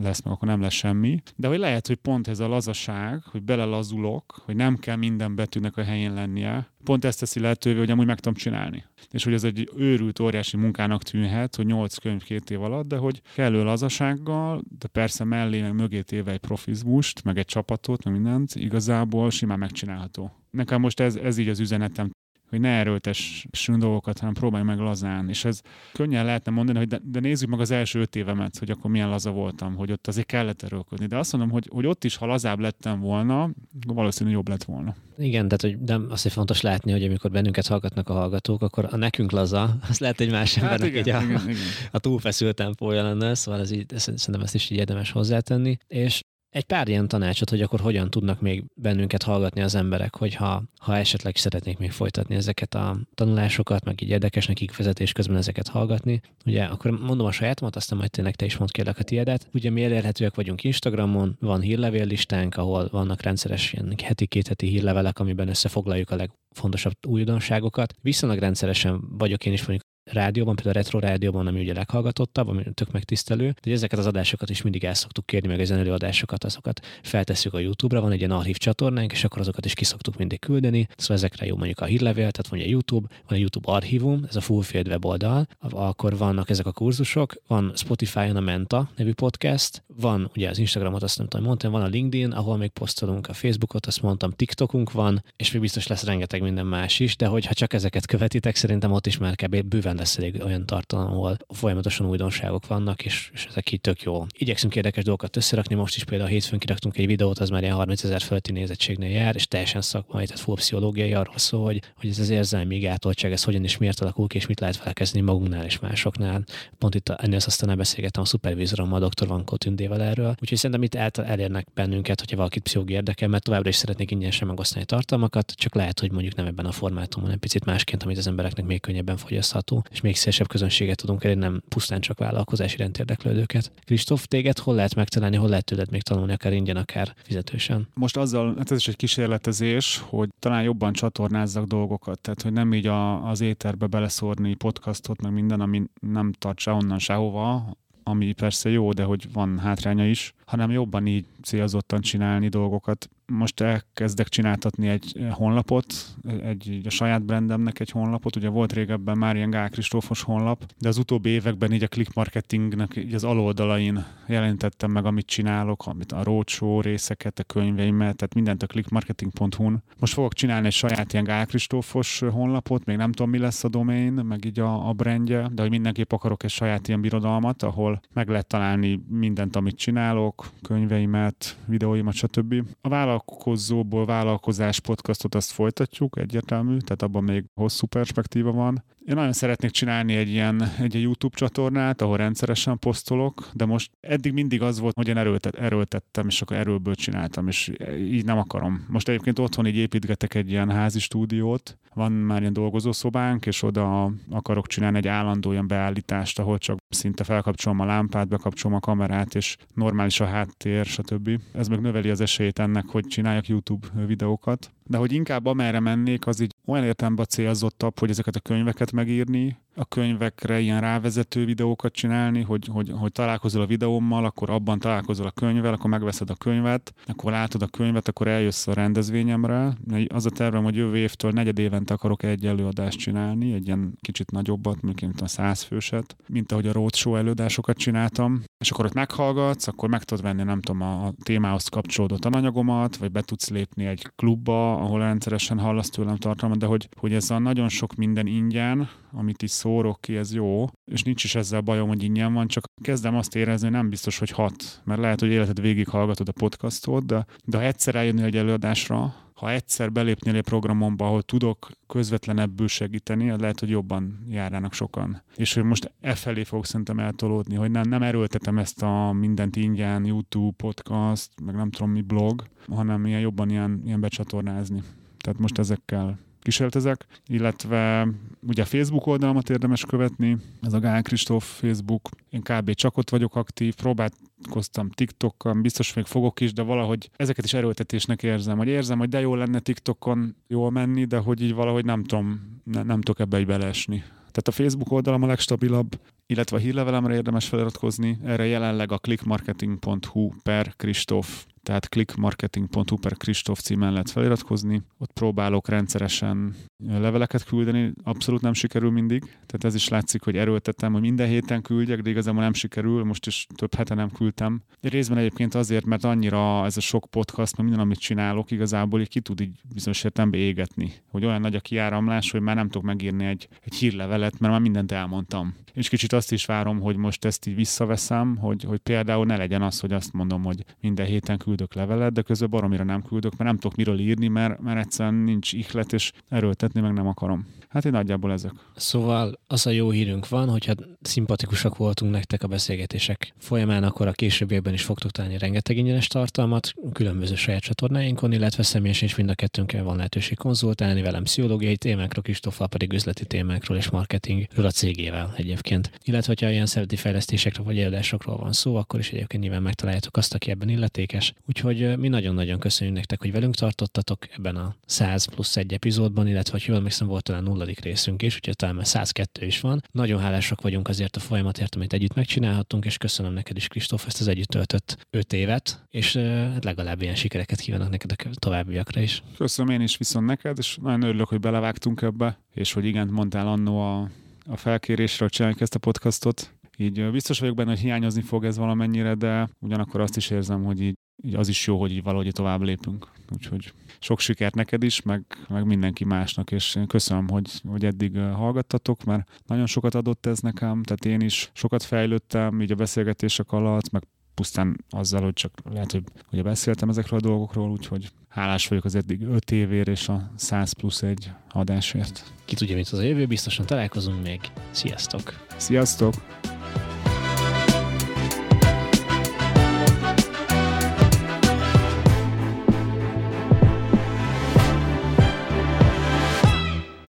lesz, meg akkor nem lesz semmi. De hogy lehet, hogy pont ez a lazaság, hogy belelazulok, hogy nem kell minden betűnek a helyén lennie, pont ezt teszi lehetővé, hogy amúgy meg tudom csinálni. És hogy ez egy őrült, óriási munkának tűnhet, hogy 8 könyv két év alatt, de hogy kellő lazasággal, de persze mellé, meg mögé téve egy profizmust, meg egy csapatot, meg mindent, igazából simán megcsinálható. Nekem most ez, ez így az üzenetem, hogy ne erőltessünk dolgokat, hanem próbálj meg lazán. És ez könnyen lehetne mondani, hogy de, de nézzük meg az első öt évemet, hogy akkor milyen laza voltam, hogy ott azért kellett erőlködni. De azt mondom, hogy, hogy ott is, ha lazább lettem volna, valószínűleg jobb lett volna. Igen, tehát hogy de azt is fontos látni, hogy amikor bennünket hallgatnak a hallgatók, akkor a nekünk laza, az lehet egy más hát embernek igen, így a, igen, igen. a túlfeszült tempója lenne, szóval ez így, szerintem ezt is így érdemes hozzátenni. És egy pár ilyen tanácsot, hogy akkor hogyan tudnak még bennünket hallgatni az emberek, hogyha ha esetleg szeretnék még folytatni ezeket a tanulásokat, meg így érdekes nekik vezetés közben ezeket hallgatni. Ugye akkor mondom a sajátomat, aztán majd tényleg te is mond kérlek a tiédet. Ugye mi elérhetőek vagyunk Instagramon, van hírlevél listánk, ahol vannak rendszeres ilyen heti, két heti hírlevelek, amiben összefoglaljuk a legfontosabb újdonságokat. Viszonylag rendszeresen vagyok én is mondjuk rádióban, például a Retro Rádióban, ami ugye leghallgatottabb, ami tök megtisztelő, de ezeket az adásokat is mindig el szoktuk kérni, meg ezen előadásokat, azokat feltesszük a YouTube-ra, van egy ilyen archív csatornánk, és akkor azokat is kiszoktuk mindig küldeni. Szóval ezekre jó mondjuk a hírlevél, tehát van YouTube, van egy YouTube archívum, ez a Fullfield weboldal, akkor vannak ezek a kurzusok, van Spotify-on a Menta nevű podcast, van ugye az Instagramot, azt nem tudom, mondtam, van a LinkedIn, ahol még posztolunk a Facebookot, azt mondtam, TikTokunk van, és még biztos lesz rengeteg minden más is, de hogyha csak ezeket követitek, szerintem ott is már kb. bőven lesz elég olyan tartalom, ahol folyamatosan újdonságok vannak, és, és ezek így tök jó. Igyekszünk érdekes dolgokat összerakni, most is például a hétfőn kiraktunk egy videót, az már ilyen 30 ezer fölötti nézettségnél jár, és teljesen szakmai, tehát full pszichológiai arról szól, hogy, hogy ez az érzelmi gátoltság, ez hogyan és miért alakul ki, és mit lehet felkezdeni magunknál és másoknál. Pont itt ennél aztán beszélgettem a szupervízorommal, a dr. Vankó Tündével erről. Úgyhogy szerintem itt el, elérnek bennünket, hogyha valakit pszichológia érdekel, mert továbbra is szeretnék ingyenesen megosztani tartalmakat, csak lehet, hogy mondjuk nem ebben a formátumban, hanem picit másként, amit az embereknek még könnyebben fogyasztható, és még szélesebb közönséget tudunk elérni, nem pusztán csak vállalkozási rend érdeklődőket. Kristóf, téged hol lehet megtalálni, hol lehet tőled még tanulni, akár ingyen, akár fizetősen? Most azzal, hát ez is egy kísérletezés, hogy talán jobban csatornázzak dolgokat, tehát hogy nem így a, az éterbe beleszórni podcastot, meg minden, ami nem tart se onnan sehova, ami persze jó, de hogy van hátránya is, hanem jobban így célzottan csinálni dolgokat most elkezdek csináltatni egy honlapot, egy, a saját brandemnek egy honlapot, ugye volt régebben már ilyen Gál Kristófos honlap, de az utóbbi években így a click marketingnek így az aloldalain jelentettem meg, amit csinálok, amit a roadshow részeket, a könyveimet, tehát mindent a clickmarketing.hu-n. Most fogok csinálni egy saját ilyen Gál Kristófos honlapot, még nem tudom mi lesz a domain, meg így a, a brandje, de hogy mindenképp akarok egy saját ilyen birodalmat, ahol meg lehet találni mindent, amit csinálok, könyveimet, videóimat, stb. A vállalkozóból vállalkozás podcastot azt folytatjuk, egyértelmű, tehát abban még hosszú perspektíva van. Én nagyon szeretnék csinálni egy ilyen egy YouTube csatornát, ahol rendszeresen posztolok, de most eddig mindig az volt, hogy én erőltet, erőltettem, és akkor erőből csináltam, és így nem akarom. Most egyébként otthon így építgetek egy ilyen házi stúdiót, van már ilyen dolgozószobánk, és oda akarok csinálni egy állandó ilyen beállítást, ahol csak szinte felkapcsolom a lámpát, bekapcsolom a kamerát, és normális a háttér, stb. Ez meg növeli az esélyt ennek, hogy csináljak YouTube videókat. De hogy inkább amerre mennék, az így olyan értelemben célzottabb, hogy ezeket a könyveket megírni, a könyvekre ilyen rávezető videókat csinálni, hogy, hogy, hogy találkozol a videómmal, akkor abban találkozol a könyvvel, akkor megveszed a könyvet, akkor látod a könyvet, akkor eljössz a rendezvényemre. Az a tervem, hogy jövő évtől negyed évente akarok egy előadást csinálni, egy ilyen kicsit nagyobbat, mint a száz főset, mint ahogy a roadshow előadásokat csináltam, és akkor ott meghallgatsz, akkor meg tudod venni, nem tudom, a témához kapcsolódó tananyagomat, vagy be tudsz lépni egy klubba, ahol rendszeresen hallasz tőlem tartalmat, de hogy, hogy ez a nagyon sok minden ingyen, amit is szórok ki, ez jó, és nincs is ezzel bajom, hogy ingyen van, csak kezdem azt érezni, hogy nem biztos, hogy hat, mert lehet, hogy életed végig hallgatod a podcastot, de, de ha egyszer eljönni egy előadásra, ha egyszer belépnél egy programomba, ahol tudok közvetlenebbül segíteni, az lehet, hogy jobban járnának sokan. És hogy most e felé fogok szerintem eltolódni, hogy nem, nem erőltetem ezt a mindent ingyen, YouTube, podcast, meg nem tudom mi blog, hanem ilyen jobban ilyen, ilyen becsatornázni. Tehát most ezekkel kísérletezek, illetve ugye a Facebook oldalamat érdemes követni, ez a Gál Kristóf Facebook, én kb. csak ott vagyok aktív, próbálkoztam TikTokon, biztos még fogok is, de valahogy ezeket is erőltetésnek érzem, hogy érzem, hogy de jó lenne TikTokon jól menni, de hogy így valahogy nem tudom, ne, nem tudok ebbe egy beleesni. Tehát a Facebook oldalam a legstabilabb, illetve a hírlevelemre érdemes feliratkozni. Erre jelenleg a clickmarketing.hu per Kristóf tehát clickmarketing.hu per Kristóf címen lehet feliratkozni. Ott próbálok rendszeresen leveleket küldeni, abszolút nem sikerül mindig, tehát ez is látszik, hogy erőltetem, hogy minden héten küldjek, de igazából nem sikerül, most is több hete nem küldtem. Részben egyébként azért, mert annyira ez a sok podcast, mert minden, amit csinálok, igazából így ki tud így bizonyos értelemben égetni. Hogy olyan nagy a kiáramlás, hogy már nem tudok megírni egy, egy hírlevelet, mert már mindent elmondtam. És kicsit azt is várom, hogy most ezt így visszaveszem, hogy, hogy például ne legyen az, hogy azt mondom, hogy minden héten küldök levelet, de közben baromira nem küldök, mert nem tudok miről írni, mert, mert egyszerűen nincs ihlet, és erőltetni meg nem akarom. Hát én nagyjából ezek. Szóval az a jó hírünk van, hogyha szimpatikusak voltunk nektek a beszélgetések folyamán, akkor a későbbiekben is fogtok találni rengeteg ingyenes tartalmat, különböző saját csatornáinkon, illetve személyesen is mind a kettőnkkel van lehetőség konzultálni velem pszichológiai témákról, Kristoffal pedig üzleti témákról és marketingről a cégével egyébként. Illetve, hogyha ilyen szereti fejlesztésekről vagy előadásokról van szó, akkor is egyébként nyilván megtaláljátok azt, aki ebben illetékes, Úgyhogy mi nagyon-nagyon köszönjük nektek, hogy velünk tartottatok ebben a 100 plusz egy epizódban, illetve hogy jól emlékszem, volt talán nulladik részünk is, úgyhogy talán már 102 is van. Nagyon hálásak vagyunk azért a folyamatért, amit együtt megcsinálhattunk, és köszönöm neked is, Kristóf, ezt az együtt töltött 5 évet, és legalább ilyen sikereket kívánok neked a továbbiakra is. Köszönöm én is viszont neked, és nagyon örülök, hogy belevágtunk ebbe, és hogy igent mondtál annó a, a felkérésre, hogy csináljuk ezt a podcastot. Így biztos vagyok benne, hogy hiányozni fog ez valamennyire, de ugyanakkor azt is érzem, hogy így, így az is jó, hogy így valahogy tovább lépünk. Úgyhogy sok sikert neked is, meg, meg mindenki másnak, és köszönöm, hogy, hogy eddig hallgattatok, mert nagyon sokat adott ez nekem, tehát én is sokat fejlődtem így a beszélgetések alatt, meg pusztán azzal, hogy csak lehet, hogy ugye beszéltem ezekről a dolgokról, úgyhogy hálás vagyok az eddig 5 évért és a 100 plusz egy adásért. Ki tudja, mit az a jövő, biztosan találkozunk még. Sziasztok! Sziasztok!